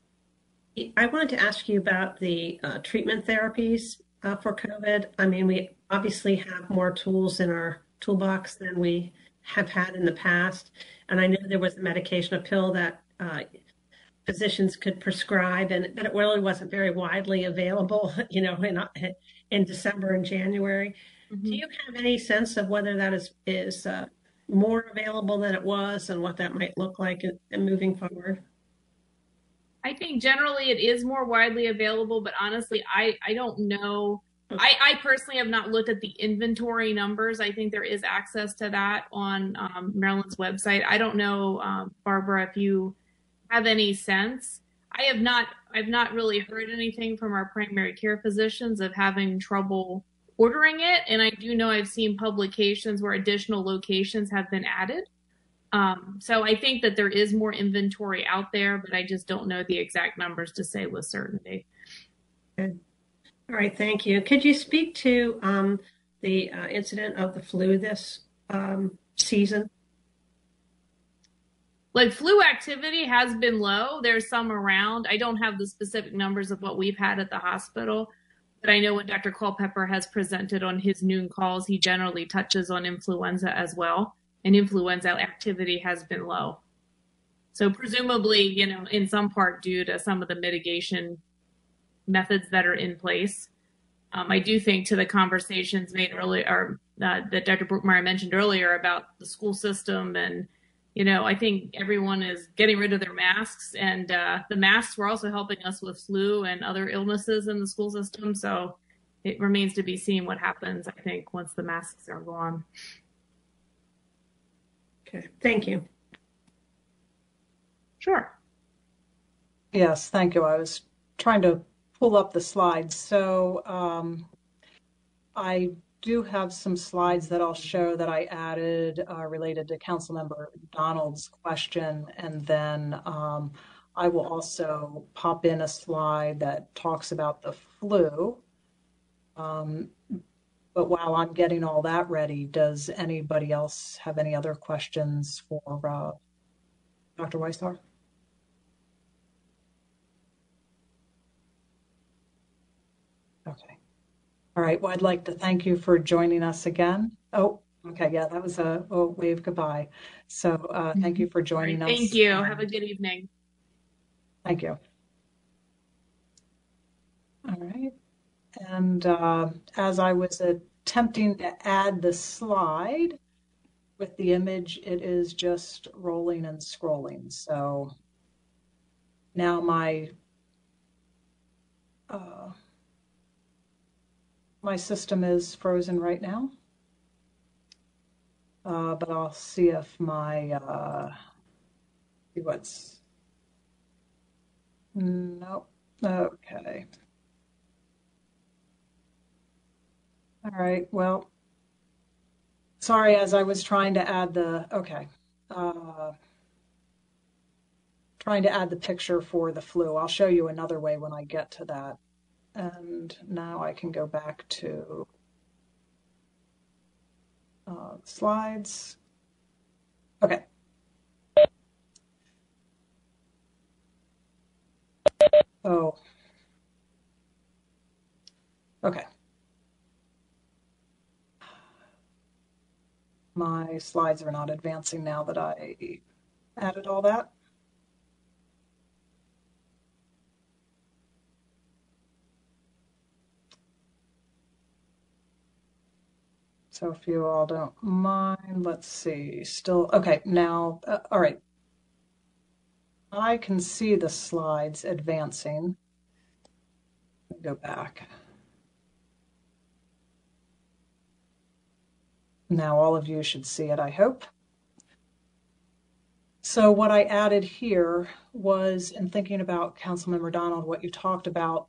Speaker 2: I wanted to ask you about the uh, treatment therapies uh, for COVID. I mean, we obviously have more tools in our toolbox than we have had in the past. And I know there was a medication, a pill that uh, physicians could prescribe, and but it really wasn't very widely available, you know, in, in December and January. Mm-hmm. Do you have any sense of whether that is, is uh, more available than it was and what that might look like in, in moving forward?
Speaker 5: I think generally it is more widely available, but honestly, I, I don't know. I, I personally have not looked at the inventory numbers. I think there is access to that on um, Maryland's website. I don't know, um, Barbara, if you have any sense. I have not. I've not really heard anything from our primary care physicians of having trouble ordering it, and I do know I've seen publications where additional locations have been added. Um, so I think that there is more inventory out there, but I just don't know the exact numbers to say with certainty.
Speaker 2: Good. All right, thank you. Could you speak to um, the uh, incident of the flu this um, season?
Speaker 5: Like flu activity has been low. There's some around. I don't have the specific numbers of what we've had at the hospital, but I know when Dr. Culpepper has presented on his noon calls, he generally touches on influenza as well and influenza activity has been low. So presumably, you know, in some part due to some of the mitigation methods that are in place. Um, I do think to the conversations made earlier, or uh, that Dr. Brookmeyer mentioned earlier about the school system, and you know, I think everyone is getting rid of their masks, and uh, the masks were also helping us with flu and other illnesses in the school system. So it remains to be seen what happens. I think once the masks are gone.
Speaker 2: Okay, thank you.
Speaker 5: Sure.
Speaker 1: Yes, thank you. I was trying to pull up the slides. So um, I do have some slides that I'll show that I added uh, related to Councilmember Donald's question, and then um, I will also pop in a slide that talks about the flu. Um, but while I'm getting all that ready, does anybody else have any other questions for uh, Dr. Weishaupt? Okay. All right. Well, I'd like to thank you for joining us again. Oh, okay. Yeah, that was a, a wave goodbye. So uh, thank you for joining us.
Speaker 5: Thank you. Have a good evening.
Speaker 1: Thank you. All right. And uh, as I was attempting to add the slide with the image, it is just rolling and scrolling. So now my uh, my system is frozen right now. Uh, but I'll see if my uh, see what's Nope. Okay. All right. Well, sorry, as I was trying to add the, okay. Uh, trying to add the picture for the flu. I'll show you another way when I get to that. And now I can go back to uh, slides. Okay. Oh. Okay. My slides are not advancing now that I added all that. So if you all don't mind, let's see. Still, okay, now, uh, all right. I can see the slides advancing. Go back. Now all of you should see it, I hope. So what I added here was in thinking about Councilmember Donald, what you talked about.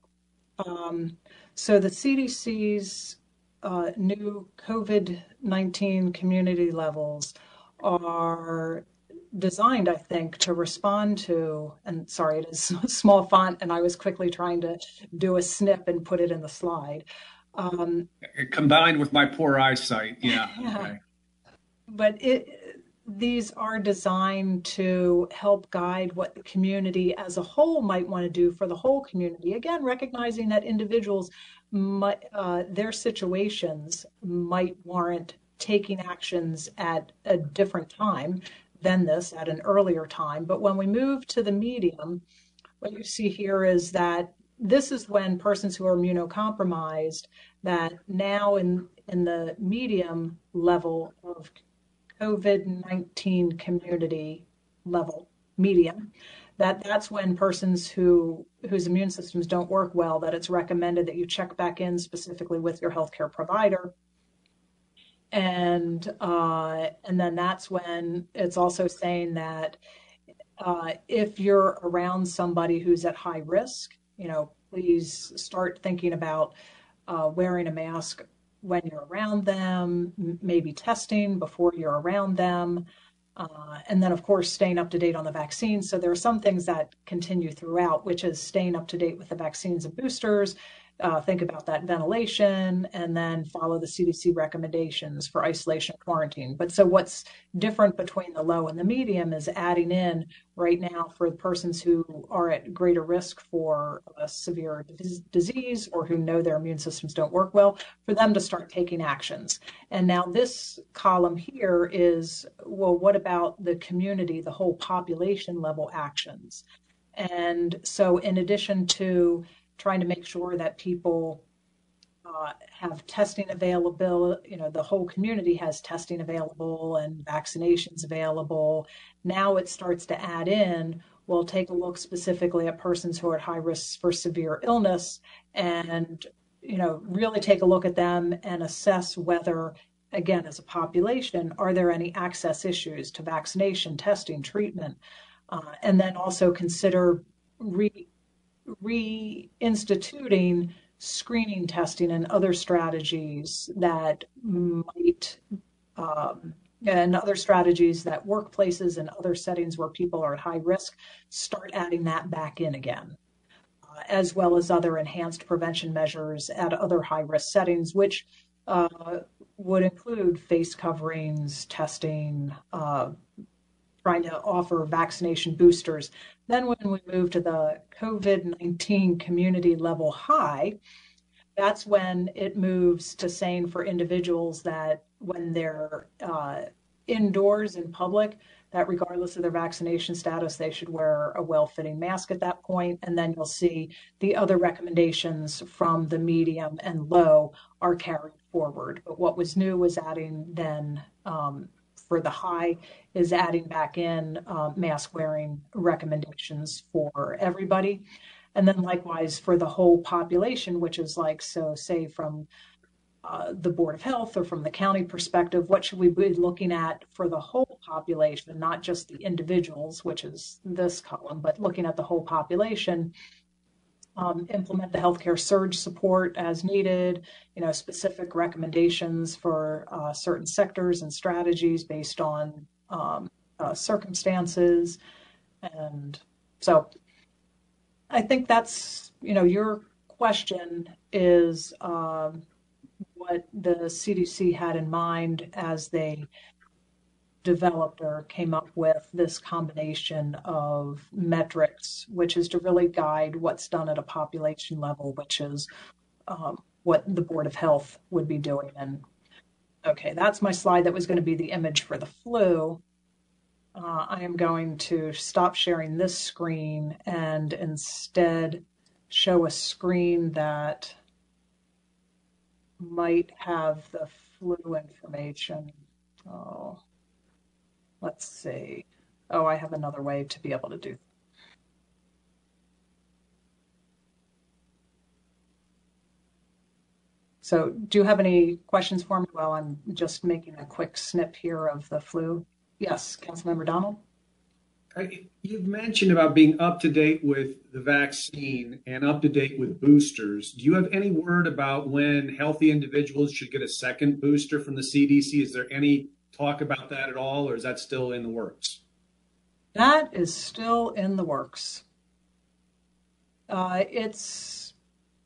Speaker 1: Um, so the CDC's uh, new COVID-19 community levels are designed, I think, to respond to, and sorry, it is small font, and I was quickly trying to do a snip and put it in the slide. Um,
Speaker 7: Combined with my poor eyesight, yeah.
Speaker 1: Yeah.
Speaker 7: okay.
Speaker 1: but it, these are designed to help guide what the community as a whole might want to do for the whole community. Again, recognizing that individuals, might, uh, their situations might warrant taking actions at a different time than this at an earlier time. But when we move to the medium, what you see here is that this is when persons who are immunocompromised that now in in the medium level of COVID-19 community level medium that that's when persons who whose immune systems don't work well that it's recommended that you check back in specifically with your healthcare provider. And uh, and then that's when it's also saying that uh, if you're around somebody who's at high risk, you know, please start thinking about uh, wearing a mask when you're around them, m- maybe testing before you're around them, uh, and then of course staying up to date on the vaccines. So there are some things that continue throughout, which is staying up to date with the vaccines and boosters, uh, think about that ventilation and then follow the CDC recommendations for isolation quarantine. But so what's different between the low and the medium is adding in right now for the persons who are at greater risk for a severe dis- disease or who know their immune systems don't work well, for them to start taking actions. And now this column here is well, what about the community, the whole population level actions? And so, in addition to trying to make sure that people uh, have testing available. You know, the whole community has testing available and vaccinations available. Now it starts to add in. We'll take a look specifically at persons who are at high risk for severe illness, and you know, really take a look at them and assess whether, again, as a population, are there any access issues to vaccination, testing, treatment, uh, and then also consider re reinstituting screening testing and other strategies that might um, and other strategies that workplaces and other settings where people are at high risk start adding that back in again uh, as well as other enhanced prevention measures at other high risk settings which uh, would include face coverings testing uh, trying to offer vaccination boosters then when we move to the covid-19 community level high that's when it moves to saying for individuals that when they're uh, indoors in public, that regardless of their vaccination status, they should wear a well fitting mask at that point. And then you'll see the other recommendations from the medium and low are carried forward. But what was new was adding then um, for the high is adding back in uh, mask wearing recommendations for everybody. And then likewise for the whole population, which is like, so say from uh, the Board of Health or from the county perspective, what should we be looking at for the whole population, not just the individuals, which is this column, but looking at the whole population. Um, implement the healthcare surge support as needed, you know, specific recommendations for uh, certain sectors and strategies based on um, uh, circumstances. And so I think that's, you know, your question is um, what the CDC had in mind as they developed or came up with this combination of metrics, which is to really guide what's done at a population level, which is um, what the Board of Health would be doing. And okay, that's my slide that was going to be the image for the flu uh, I am going to stop sharing this screen and instead show a screen that might have the flu information. Oh, let's see. Oh, I have another way to be able to do. So do you have any questions for me while I'm just making a quick snip here of the flu? Yes, Councilmember Donald?
Speaker 7: Uh, you've mentioned about being up to date with the vaccine and up to date with boosters. Do you have any word about when healthy individuals should get a second booster from the CDC? Is there any talk about that at all, or is that still in the works?
Speaker 1: That is still in the works. Uh, it's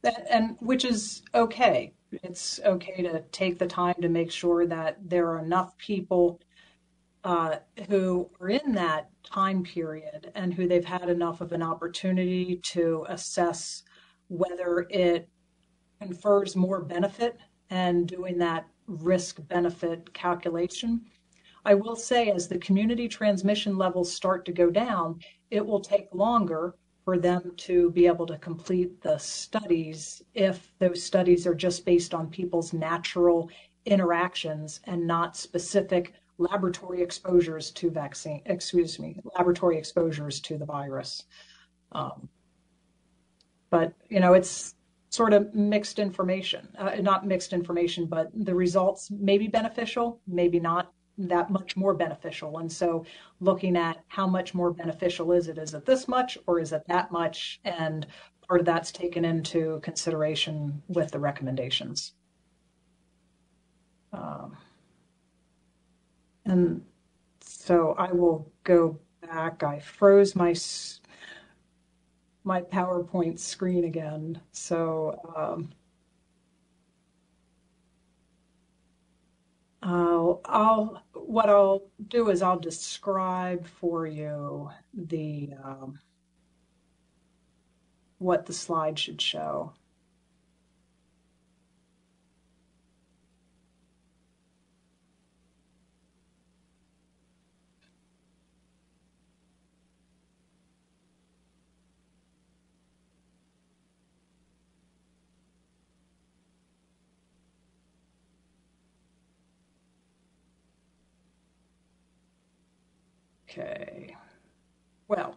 Speaker 1: that, and which is okay. It's okay to take the time to make sure that there are enough people uh, who are in that time period and who they've had enough of an opportunity to assess whether it confers more benefit and doing that risk benefit calculation. I will say, as the community transmission levels start to go down, it will take longer for them to be able to complete the studies if those studies are just based on people's natural interactions and not specific laboratory exposures to vaccine, excuse me, laboratory exposures to the virus. Um, but, you know, it's sort of mixed information, uh, not mixed information, but the results may be beneficial, maybe not that much more beneficial. And so looking at how much more beneficial is it? Is it this much or is it that much? And part of that's taken into consideration with the recommendations. Um, and so I will go back. I froze my my PowerPoint screen again. So um, I'll, I'll what I'll do is I'll describe for you the um, what the slide should show. Okay. Well,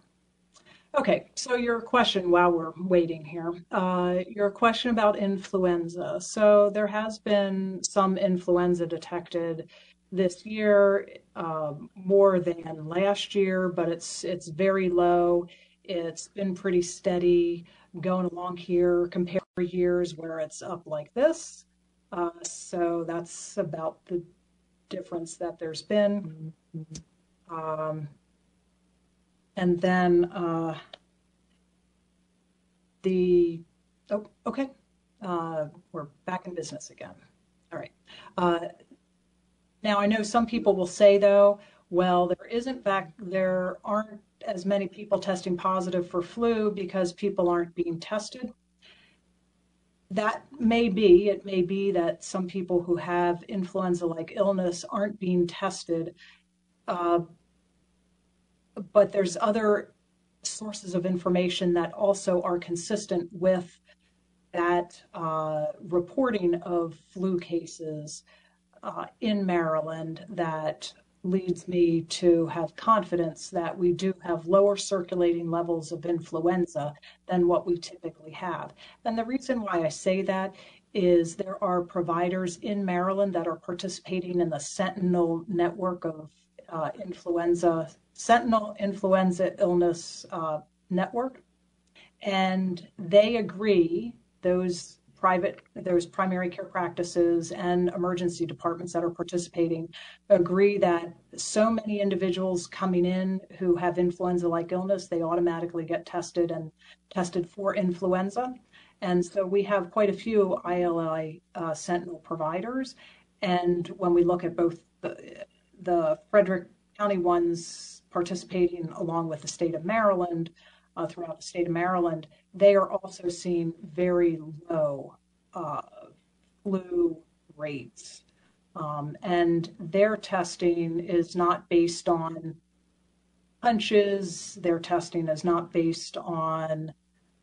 Speaker 1: okay. So your question while we're waiting here, uh, your question about influenza. So there has been some influenza detected this year, uh, more than last year, but it's it's very low. It's been pretty steady going along here compared to years where it's up like this. Uh, so that's about the difference that there's been. Um, and then uh, the, oh, okay, uh, we're back in business again. All right. Uh, now, I know some people will say, though, well, there isn't back, there aren't as many people testing positive for flu because people aren't being tested. That may be, it may be that some people who have influenza like illness aren't being tested. Uh, but there's other sources of information that also are consistent with that uh, reporting of flu cases uh, in Maryland that leads me to have confidence that we do have lower circulating levels of influenza than what we typically have. And the reason why I say that is there are providers in Maryland that are participating in the Sentinel network of uh, influenza, Sentinel Influenza Illness uh, Network. And they agree, those private, those primary care practices and emergency departments that are participating agree that so many individuals coming in who have influenza like illness, they automatically get tested and tested for influenza. And so we have quite a few ILI uh, Sentinel providers. And when we look at both the, the Frederick County ones participating along with the state of Maryland, uh, throughout the state of Maryland, they are also seeing very low uh, flu rates. Um, and their testing is not based on hunches, their testing is not based on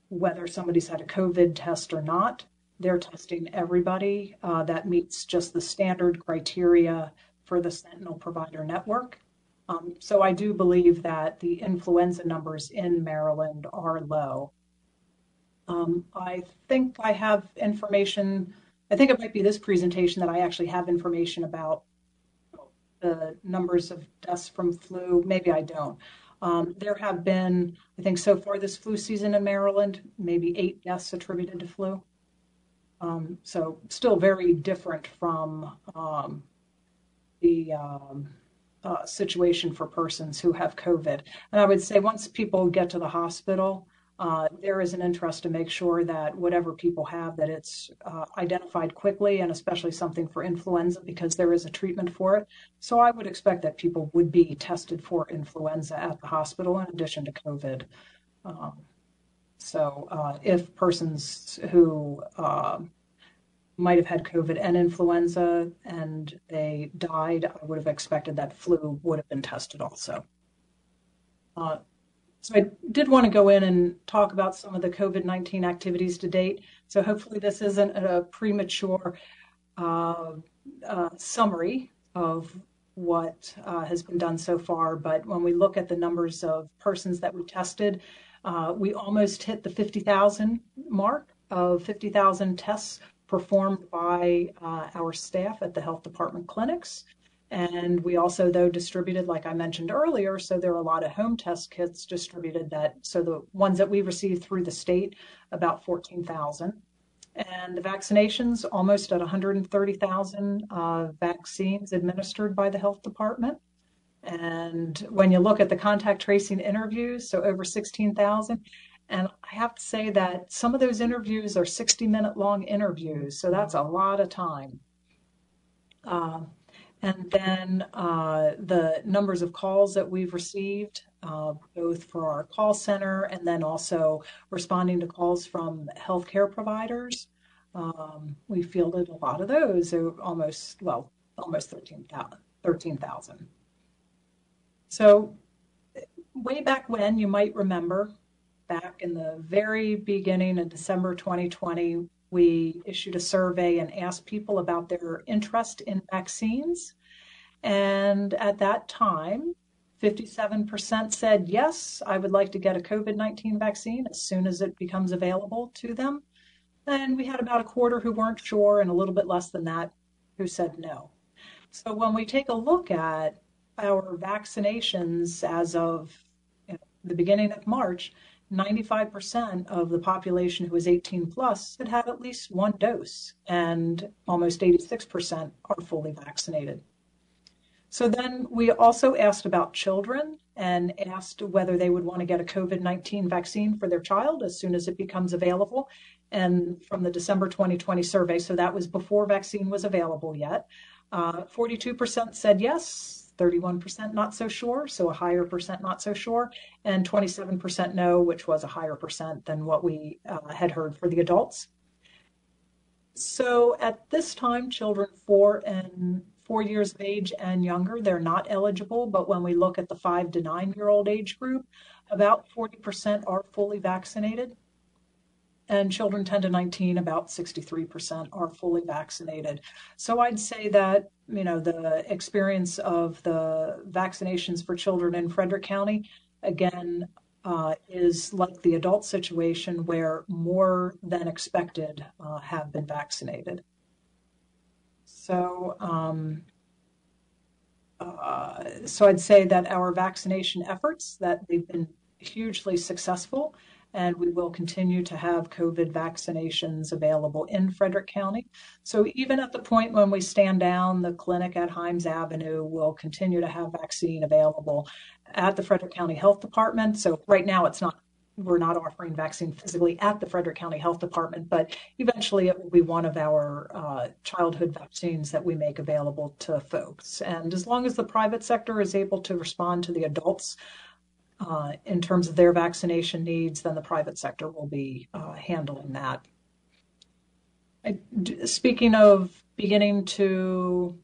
Speaker 1: whether somebody's had a COVID test or not. They're testing everybody uh, that meets just the standard criteria for the Sentinel Provider Network. Um, so I do believe that the influenza numbers in Maryland are low. Um, I think I have information, I think it might be this presentation that I actually have information about the numbers of deaths from flu. Maybe I don't. Um, there have been, I think so far this flu season in Maryland, maybe eight deaths attributed to flu. Um, so still very different from um, the um, uh, situation for persons who have COVID. And I would say once people get to the hospital, uh, there is an interest to make sure that whatever people have, that it's uh, identified quickly, and especially something for influenza because there is a treatment for it. So I would expect that people would be tested for influenza at the hospital in addition to COVID. Um, so uh, if persons who um, might have had COVID and influenza and they died, I would have expected that flu would have been tested also. Uh, so I did want to go in and talk about some of the COVID 19 activities to date. So hopefully, this isn't a premature uh, uh, summary of what uh, has been done so far. But when we look at the numbers of persons that we tested, uh, we almost hit the 50,000 mark of 50,000 tests performed by uh, our staff at the health department clinics. And we also, though, distributed, like I mentioned earlier, so there are a lot of home test kits distributed that, so the ones that we received through the state, about 14,000. And the vaccinations, almost at 130,000 uh, vaccines administered by the health department. And when you look at the contact tracing interviews, so over 16,000. And I have to say that some of those interviews are 60 minute long interviews, so that's a lot of time. Uh, and then uh, the numbers of calls that we've received, uh, both for our call center and then also responding to calls from healthcare providers. Um, we fielded a lot of those, so almost, well, almost 13,000. 13, so, way back when, you might remember, back in the very beginning in December 2020, we issued a survey and asked people about their interest in vaccines. And at that time, 57% said, yes, I would like to get a COVID 19 vaccine as soon as it becomes available to them. And we had about a quarter who weren't sure, and a little bit less than that who said no. So when we take a look at our vaccinations as of you know, the beginning of March, 95% of the population who was 18 plus had had at least one dose, and almost 86% are fully vaccinated. So then we also asked about children and asked whether they would want to get a COVID 19 vaccine for their child as soon as it becomes available. And from the December 2020 survey, so that was before vaccine was available yet, uh, 42% said yes, 31% not so sure, so a higher percent not so sure, and 27% no, which was a higher percent than what we uh, had heard for the adults. So at this time, children four and four years of age and younger, they're not eligible. But when we look at the five to nine year old age group, about 40% are fully vaccinated. And children 10 to 19, about 63% are fully vaccinated. So I'd say that, you know, the experience of the vaccinations for children in Frederick County, again, uh, is like the adult situation where more than expected uh, have been vaccinated. So, um, uh, so I'd say that our vaccination efforts that they've been hugely successful, and we will continue to have COVID vaccinations available in Frederick County. So even at the point when we stand down, the clinic at Himes Avenue will continue to have vaccine available at the Frederick County Health Department. So right now it's not we're not offering vaccine physically at the Frederick County Health Department, but eventually it will be one of our uh, childhood vaccines that we make available to folks. And as long as the private sector is able to respond to the adults uh, in terms of their vaccination needs, then the private sector will be uh, handling that. Speaking of beginning to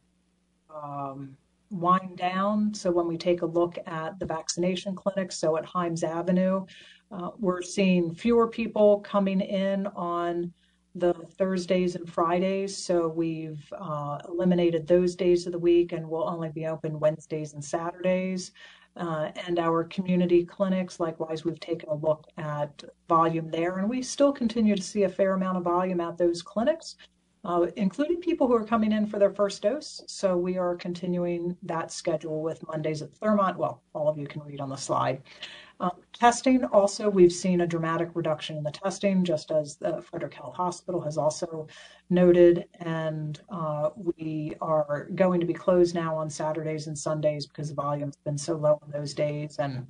Speaker 1: um, wind down, so when we take a look at the vaccination clinics, so at Himes Avenue, uh, we're seeing fewer people coming in on the Thursdays and Fridays. So we've uh, eliminated those days of the week and we'll only be open Wednesdays and Saturdays. Uh, and our community clinics, likewise, we've taken a look at volume there, and we still continue to see a fair amount of volume at those clinics, uh, including people who are coming in for their first dose. So we are continuing that schedule with Mondays at Thurmont. Well, all of you can read on the slide. Um, testing also, we've seen a dramatic reduction in the testing, just as the Frederick Health Hospital has also noted. And uh, we are going to be closed now on Saturdays and Sundays because the volume's been so low on those days. And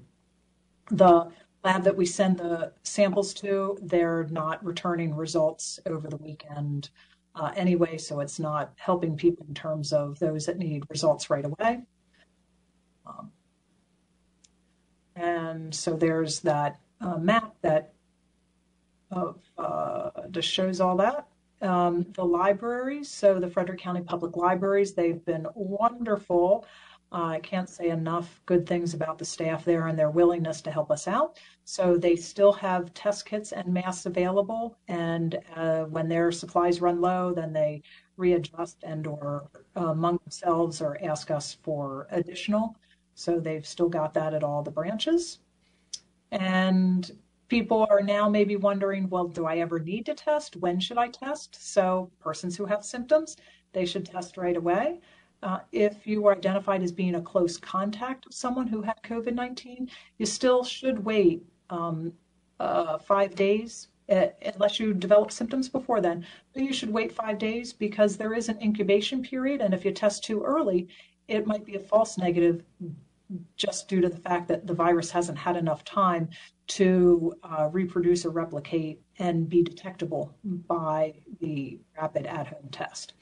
Speaker 1: the lab that we send the samples to, they're not returning results over the weekend uh, anyway, so it's not helping people in terms of those that need results right away. Um, and so there's that uh, map that uh, just shows all that. Um, the libraries, so the Frederick County Public Libraries, they've been wonderful. Uh, I can't say enough good things about the staff there and their willingness to help us out. So they still have test kits and masks available, and uh, when their supplies run low, then they readjust and or uh, among themselves or ask us for additional. So they've still got that at all the branches. And people are now maybe wondering, well, do I ever need to test? When should I test? So persons who have symptoms, they should test right away. Uh, if you were identified as being a close contact of someone who had COVID 19, you still should wait um, uh, five days uh, unless you develop symptoms before then. But you should wait five days because there is an incubation period. And if you test too early, it might be a false negative just due to the fact that the virus hasn't had enough time to uh, reproduce or replicate and be detectable by the rapid at home test.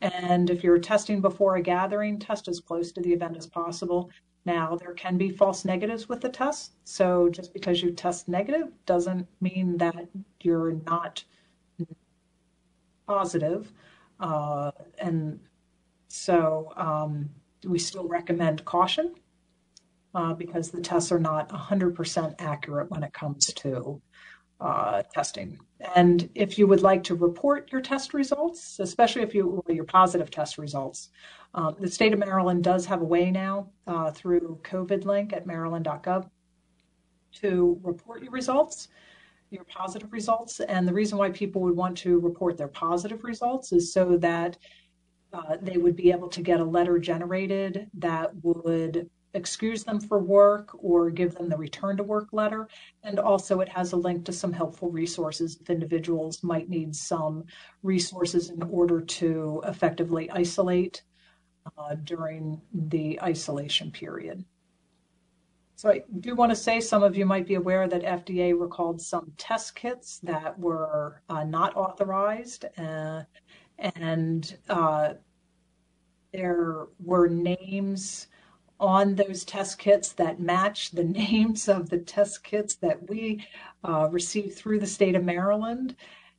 Speaker 1: And if you're testing before a gathering, test as close to the event as possible. Now, there can be false negatives with the test. So just because you test negative doesn't mean that you're not positive. Uh, and so um, we still recommend caution uh, because the tests are not 100% accurate when it comes to uh, testing. And if you would like to report your test results, especially if you your positive test results, um, the state of Maryland does have a way now uh, through COVID link at maryland.gov to report your results, your positive results. And the reason why people would want to report their positive results is so that uh, they would be able to get a letter generated that would excuse them for work or give them the return to work letter. And also, it has a link to some helpful resources if individuals might need some resources in order to effectively isolate uh, during the isolation period. So I do want to say some of you might be aware that FDA recalled some test kits that were uh, not authorized, uh, and uh, there were names on those test kits that match the names of the test kits that we uh, received through the state of Maryland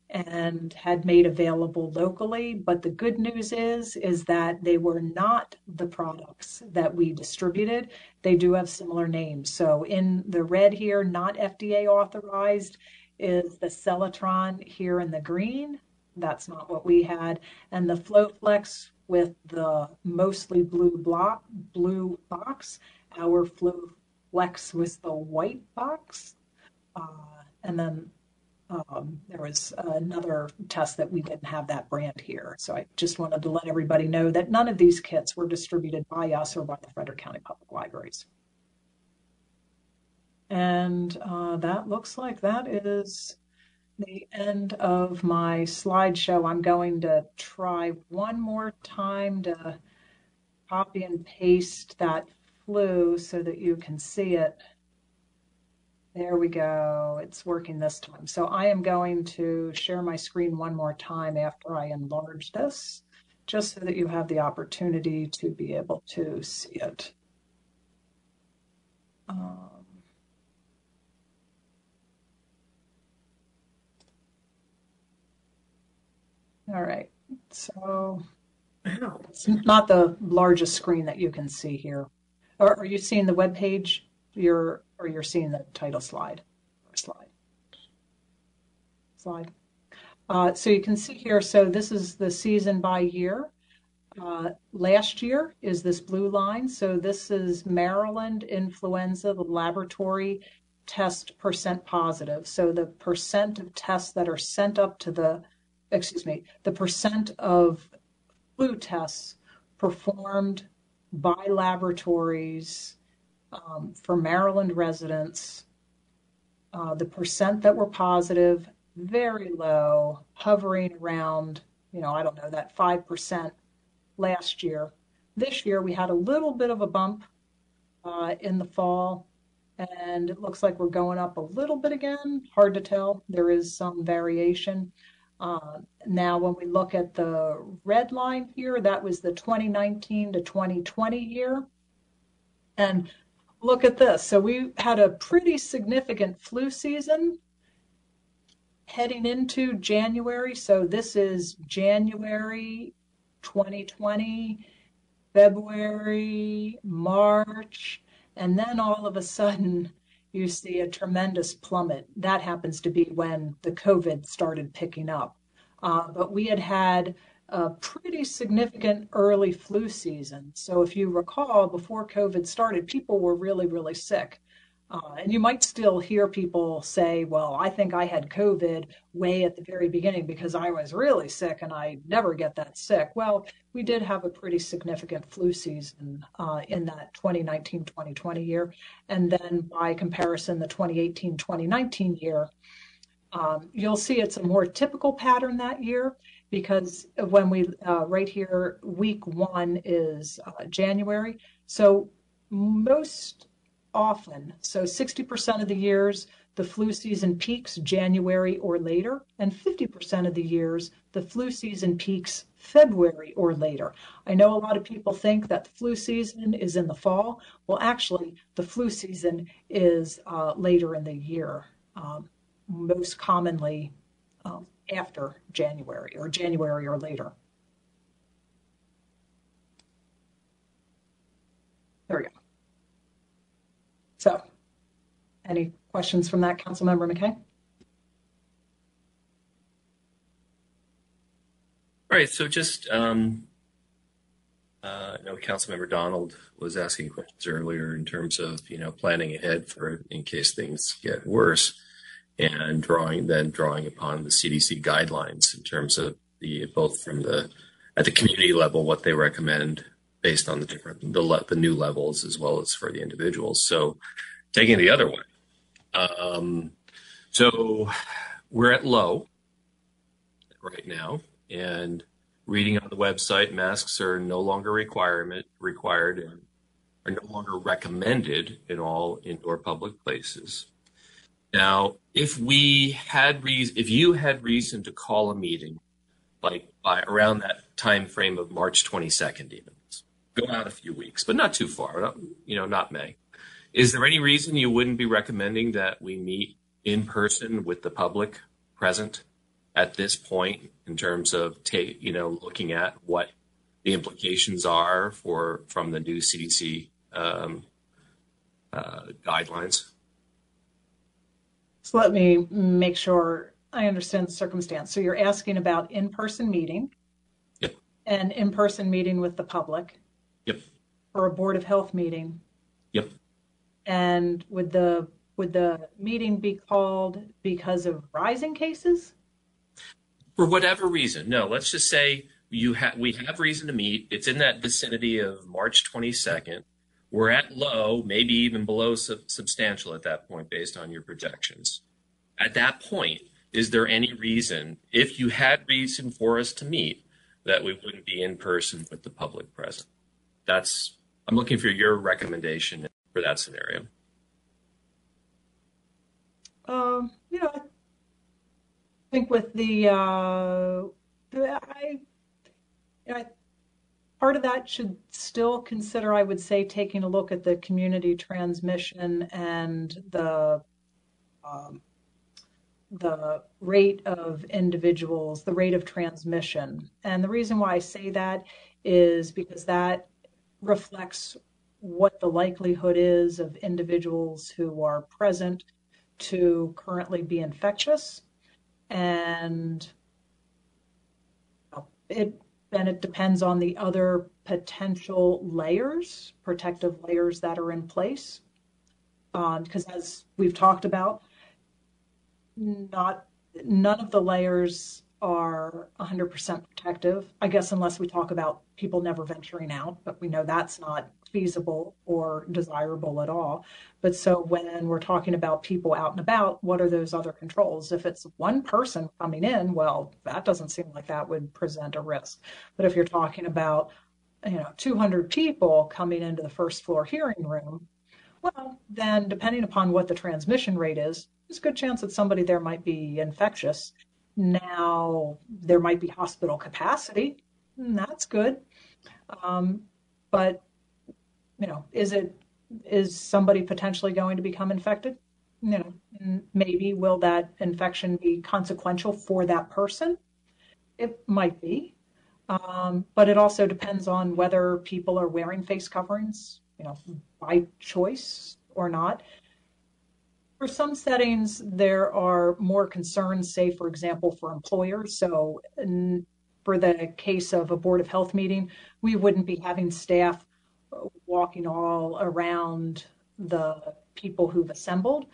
Speaker 1: and had made available locally. But the good news is, is that they were not the products that we distributed. They do have similar names. So in the red here, not FDA authorized, is the Cellatron here in the green. That's not what we had. And the FlowFlex with the mostly blue block, blue box. Our FlowFlex was the white box. Uh, and then um, there was another test that we didn't have that brand here. So I just wanted to let everybody know that none of these kits were distributed by us or by the Frederick County Public Libraries. And uh, that looks like that is the end of my slideshow. I'm going to try one more time to copy and paste that flu so that you can see it. There we go. It's working this time. So I am going to share my screen one more time after I enlarge this, just so that you have the opportunity to be able to see it. Um, All right, so it's not the largest screen that you can see here. Or are you seeing the web page? You're, or you're seeing the title slide? Slide. Slide. Uh, so you can see here, so this is the season by year. Uh, last year is this blue line. So this is Maryland influenza, the laboratory test percent positive. So the percent of tests that are sent up to the excuse me, the percent of flu tests performed by laboratories um, for Maryland residents, uh, the percent that were positive, very low, hovering around, you know, I don't know, that 5% last year. This year we had a little bit of a bump uh, in the fall, and it looks like we're going up a little bit again. Hard to tell. There is some variation. Uh, now, when we look at the red line here, that was the 2019 to 2020 year. And look at this. So we had a pretty significant flu season heading into January. So this is January 2020, February, March, and then all of a sudden you see a tremendous plummet. That happens to be when the COVID started picking up. Uh, but we had had a pretty significant early flu season. So if you recall, before COVID started, people were really, really sick. Uh, and you might still hear people say, well, I think I had COVID way at the very beginning because I was really sick and I never get that sick. Well, we did have a pretty significant flu season uh, in that 2019 2020 year. And then by comparison, the 2018 2019 year, um, you'll see it's a more typical pattern that year because when we, uh, right here, week one is uh, January. So most often. So 60% of the years, the flu season peaks January or later, and 50% of the years, the flu season peaks February or later. I know a lot of people think that the flu season is in the fall. Well, actually, the flu season is uh, later in the year, um, most commonly um, after January or January or later. There we go. So, any questions from that, Councilmember McKay?
Speaker 4: All right, so just, um, uh, I know Donald was asking questions earlier in terms of, you know, planning ahead for in case things get worse and drawing, then drawing upon the CDC guidelines in terms of the, both from the, at the community level, what they recommend based on the different the le- the new levels as well as for the individuals. So taking the other way. Um, so we're at low right now, and reading on the website, masks are no longer requirement required and are no longer recommended in all indoor public places. Now, if we had reason, if you had reason to call a meeting, like by around that time frame of March 22nd, even go out a few weeks, but not too far, not, you know, not May. Is there any reason you wouldn't be recommending that we meet in person with the public present at this point in terms of take, you know, looking at what the implications are for from the new CDC um, uh, guidelines?
Speaker 1: So let me make sure I understand the circumstance. So you're asking about in-person meeting
Speaker 4: Yep.
Speaker 1: and in-person meeting with the public
Speaker 4: Yep.
Speaker 1: or a Board of Health meeting.
Speaker 4: Yep.
Speaker 1: And would the would the meeting be called because of rising cases?
Speaker 4: For whatever reason, no. Let's just say you have we have reason to meet. It's in that vicinity of March 22nd. We're at low, maybe even below sub- substantial at that point, based on your projections. At that point, is there any reason, if you had reason for us to meet, that we wouldn't be in person with the public present? That's I'm looking for your recommendation for that scenario.
Speaker 1: Um, you know, I think with the uh, I, you know, I part of that should still consider, I would say, taking a look at the community transmission and the um, the rate of individuals, the rate of transmission. And the reason why I say that is because that reflects what the likelihood is of individuals who are present to currently be infectious. And it then it depends on the other potential layers, protective layers that are in place. Uh, because as we've talked about, not none of the layers are 100% protective. I guess unless we talk about people never venturing out, but we know that's not feasible or desirable at all. But so when we're talking about people out and about, what are those other controls? If it's one person coming in, well, that doesn't seem like that would present a risk. But if you're talking about, you know, 200 people coming into the first floor hearing room, well, then depending upon what the transmission rate is, there's a good chance that somebody there might be infectious. Now, there might be hospital capacity, and that's good. Um, but, you know, is it is somebody potentially going to become infected? You know, maybe will that infection be consequential for that person? It might be. Um, but it also depends on whether people are wearing face coverings, you know, by choice or not. For some settings, there are more concerns, say, for example, for employers. So, in, for the case of a Board of Health meeting, we wouldn't be having staff walking all around the people who've assembled.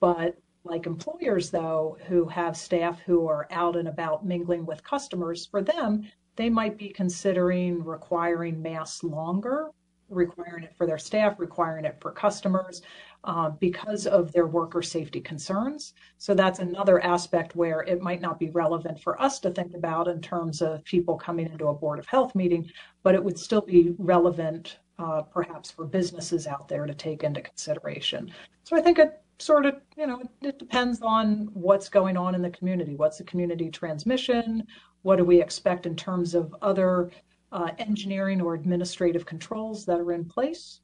Speaker 1: But like employers, though, who have staff who are out and about mingling with customers, for them, they might be considering requiring masks longer, requiring it for their staff, requiring it for customers uh, because of their worker safety concerns. So that's another aspect where it might not be relevant for us to think about in terms of people coming into a Board of Health meeting, but it would still be relevant uh, perhaps for businesses out there to take into consideration. So I think it sort of, you know, it depends on what's going on in the community. What's the community transmission? What do we expect in terms of other uh, engineering or administrative controls that are in place?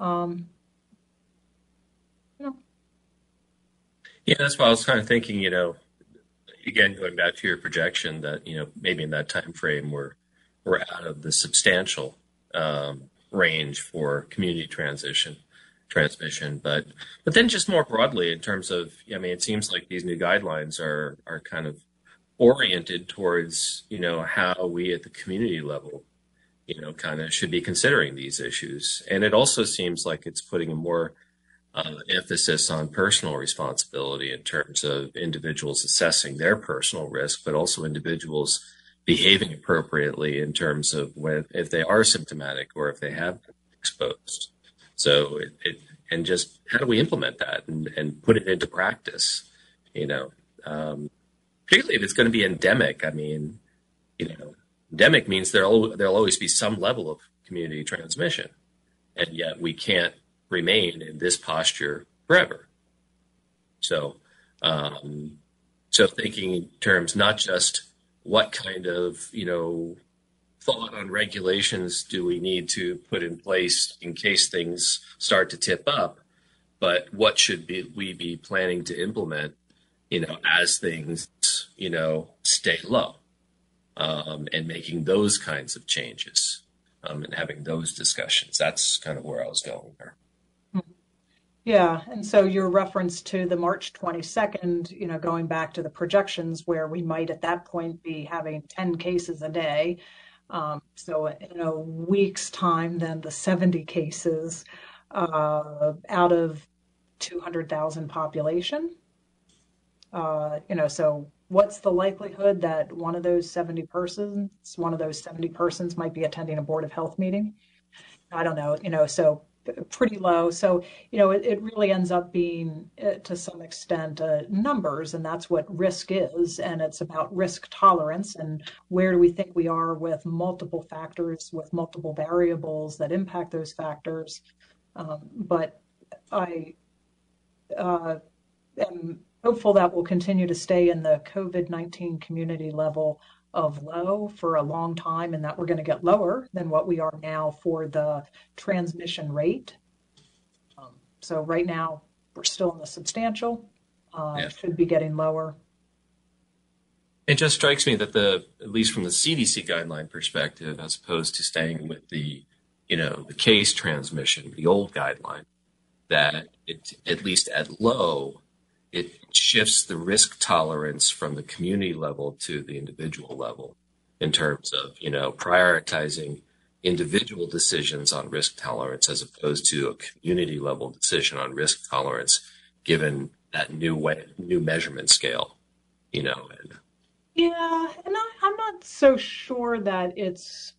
Speaker 1: Um,
Speaker 4: Yeah, that's why I was kind of thinking, you know, again, going back to your projection that, you know, maybe in that time frame we're we're out of the substantial um, range for community transition transmission. But but then just more broadly in terms of I mean, it seems like these new guidelines are are kind of oriented towards, you know, how we at the community level, you know, kind of should be considering these issues. And it also seems like it's putting a more uh, emphasis on personal responsibility in terms of individuals assessing their personal risk, but also individuals behaving appropriately in terms of when if they are symptomatic or if they have exposed. So it, it and just how do we implement that and, and put it into practice? You know, um, particularly if it's going to be endemic. I mean, you know, endemic means there'll there'll always be some level of community transmission, and yet we can't remain in this posture forever. So, um, so thinking in terms not just what kind of you know thought on regulations do we need to put in place in case things start to tip up, but what should be, we be planning to implement, you know, as things, you know, stay low, um, and making those kinds of changes, um, and having those discussions. That's kind of where I was going there.
Speaker 1: Yeah, and so your reference to the March 22nd, you know, going back to the projections where we might at that point be having 10 cases a day. Um, so in a week's time, then the 70 cases uh, out of 200,000 population. Uh, you know, so what's the likelihood that one of those 70 persons, one of those 70 persons might be attending a Board of Health meeting? I don't know, you know, so pretty low. So, you know, it, it really ends up being uh, to some extent uh, numbers, and that's what risk is. And it's about risk tolerance and where do we think we are with multiple factors, with multiple variables that impact those factors. Um, but I uh, am hopeful that we'll continue to stay in the COVID 19 community level of low for a long time and that we're going to get lower than what we are now for the transmission rate. Um, so right now we're still in the substantial, uh,
Speaker 4: Yeah.
Speaker 1: should be getting lower.
Speaker 4: It just strikes me that the, at least from the CDC guideline perspective, as opposed to staying with the, you know, the case transmission, the old guideline, that it, at least at low, it shifts the risk tolerance from the community level to the individual level in terms of, you know, prioritizing individual decisions on risk tolerance as opposed to a community level decision on risk tolerance, given that new way, new measurement scale, you know, and
Speaker 1: Yeah, and I, I'm not so sure that it's.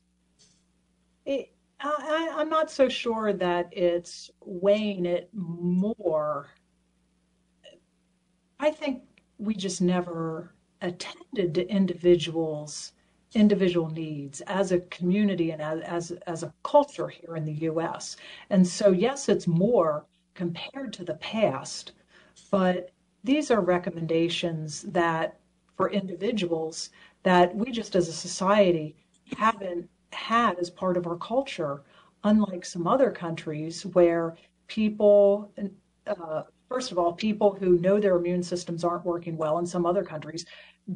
Speaker 1: It, I- I'm not so sure that it's weighing it more. I think we just never attended to individuals, individual needs as a community and as, as, as a culture here in the US. And so, yes, it's more compared to the past, but these are recommendations that for individuals that we just as a society haven't had as part of our culture, unlike some other countries where people, uh, first of all, people who know their immune systems aren't working well in some other countries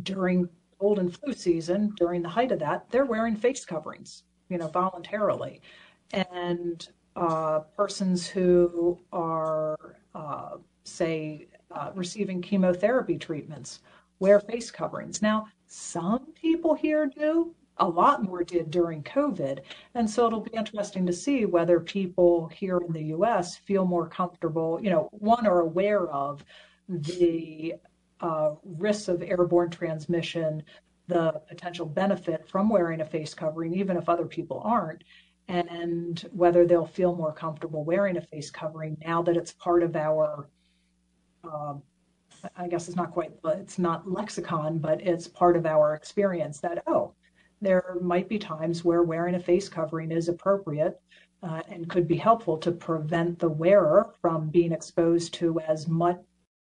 Speaker 1: during cold and flu season, during the height of that, they're wearing face coverings, you know, voluntarily. And uh, persons who are, uh, say, uh, receiving chemotherapy treatments wear face coverings. Now, some people here do, a lot more did during COVID. And so it'll be interesting to see whether people here in the US feel more comfortable, you know, one are aware of the uh, risks of airborne transmission, the potential benefit from wearing a face covering, even if other people aren't, and whether they'll feel more comfortable wearing a face covering now that it's part of our um, I guess it's not quite, it's not lexicon, but it's part of our experience that, oh, there might be times where wearing a face covering is appropriate uh, and could be helpful to prevent the wearer from being exposed to as much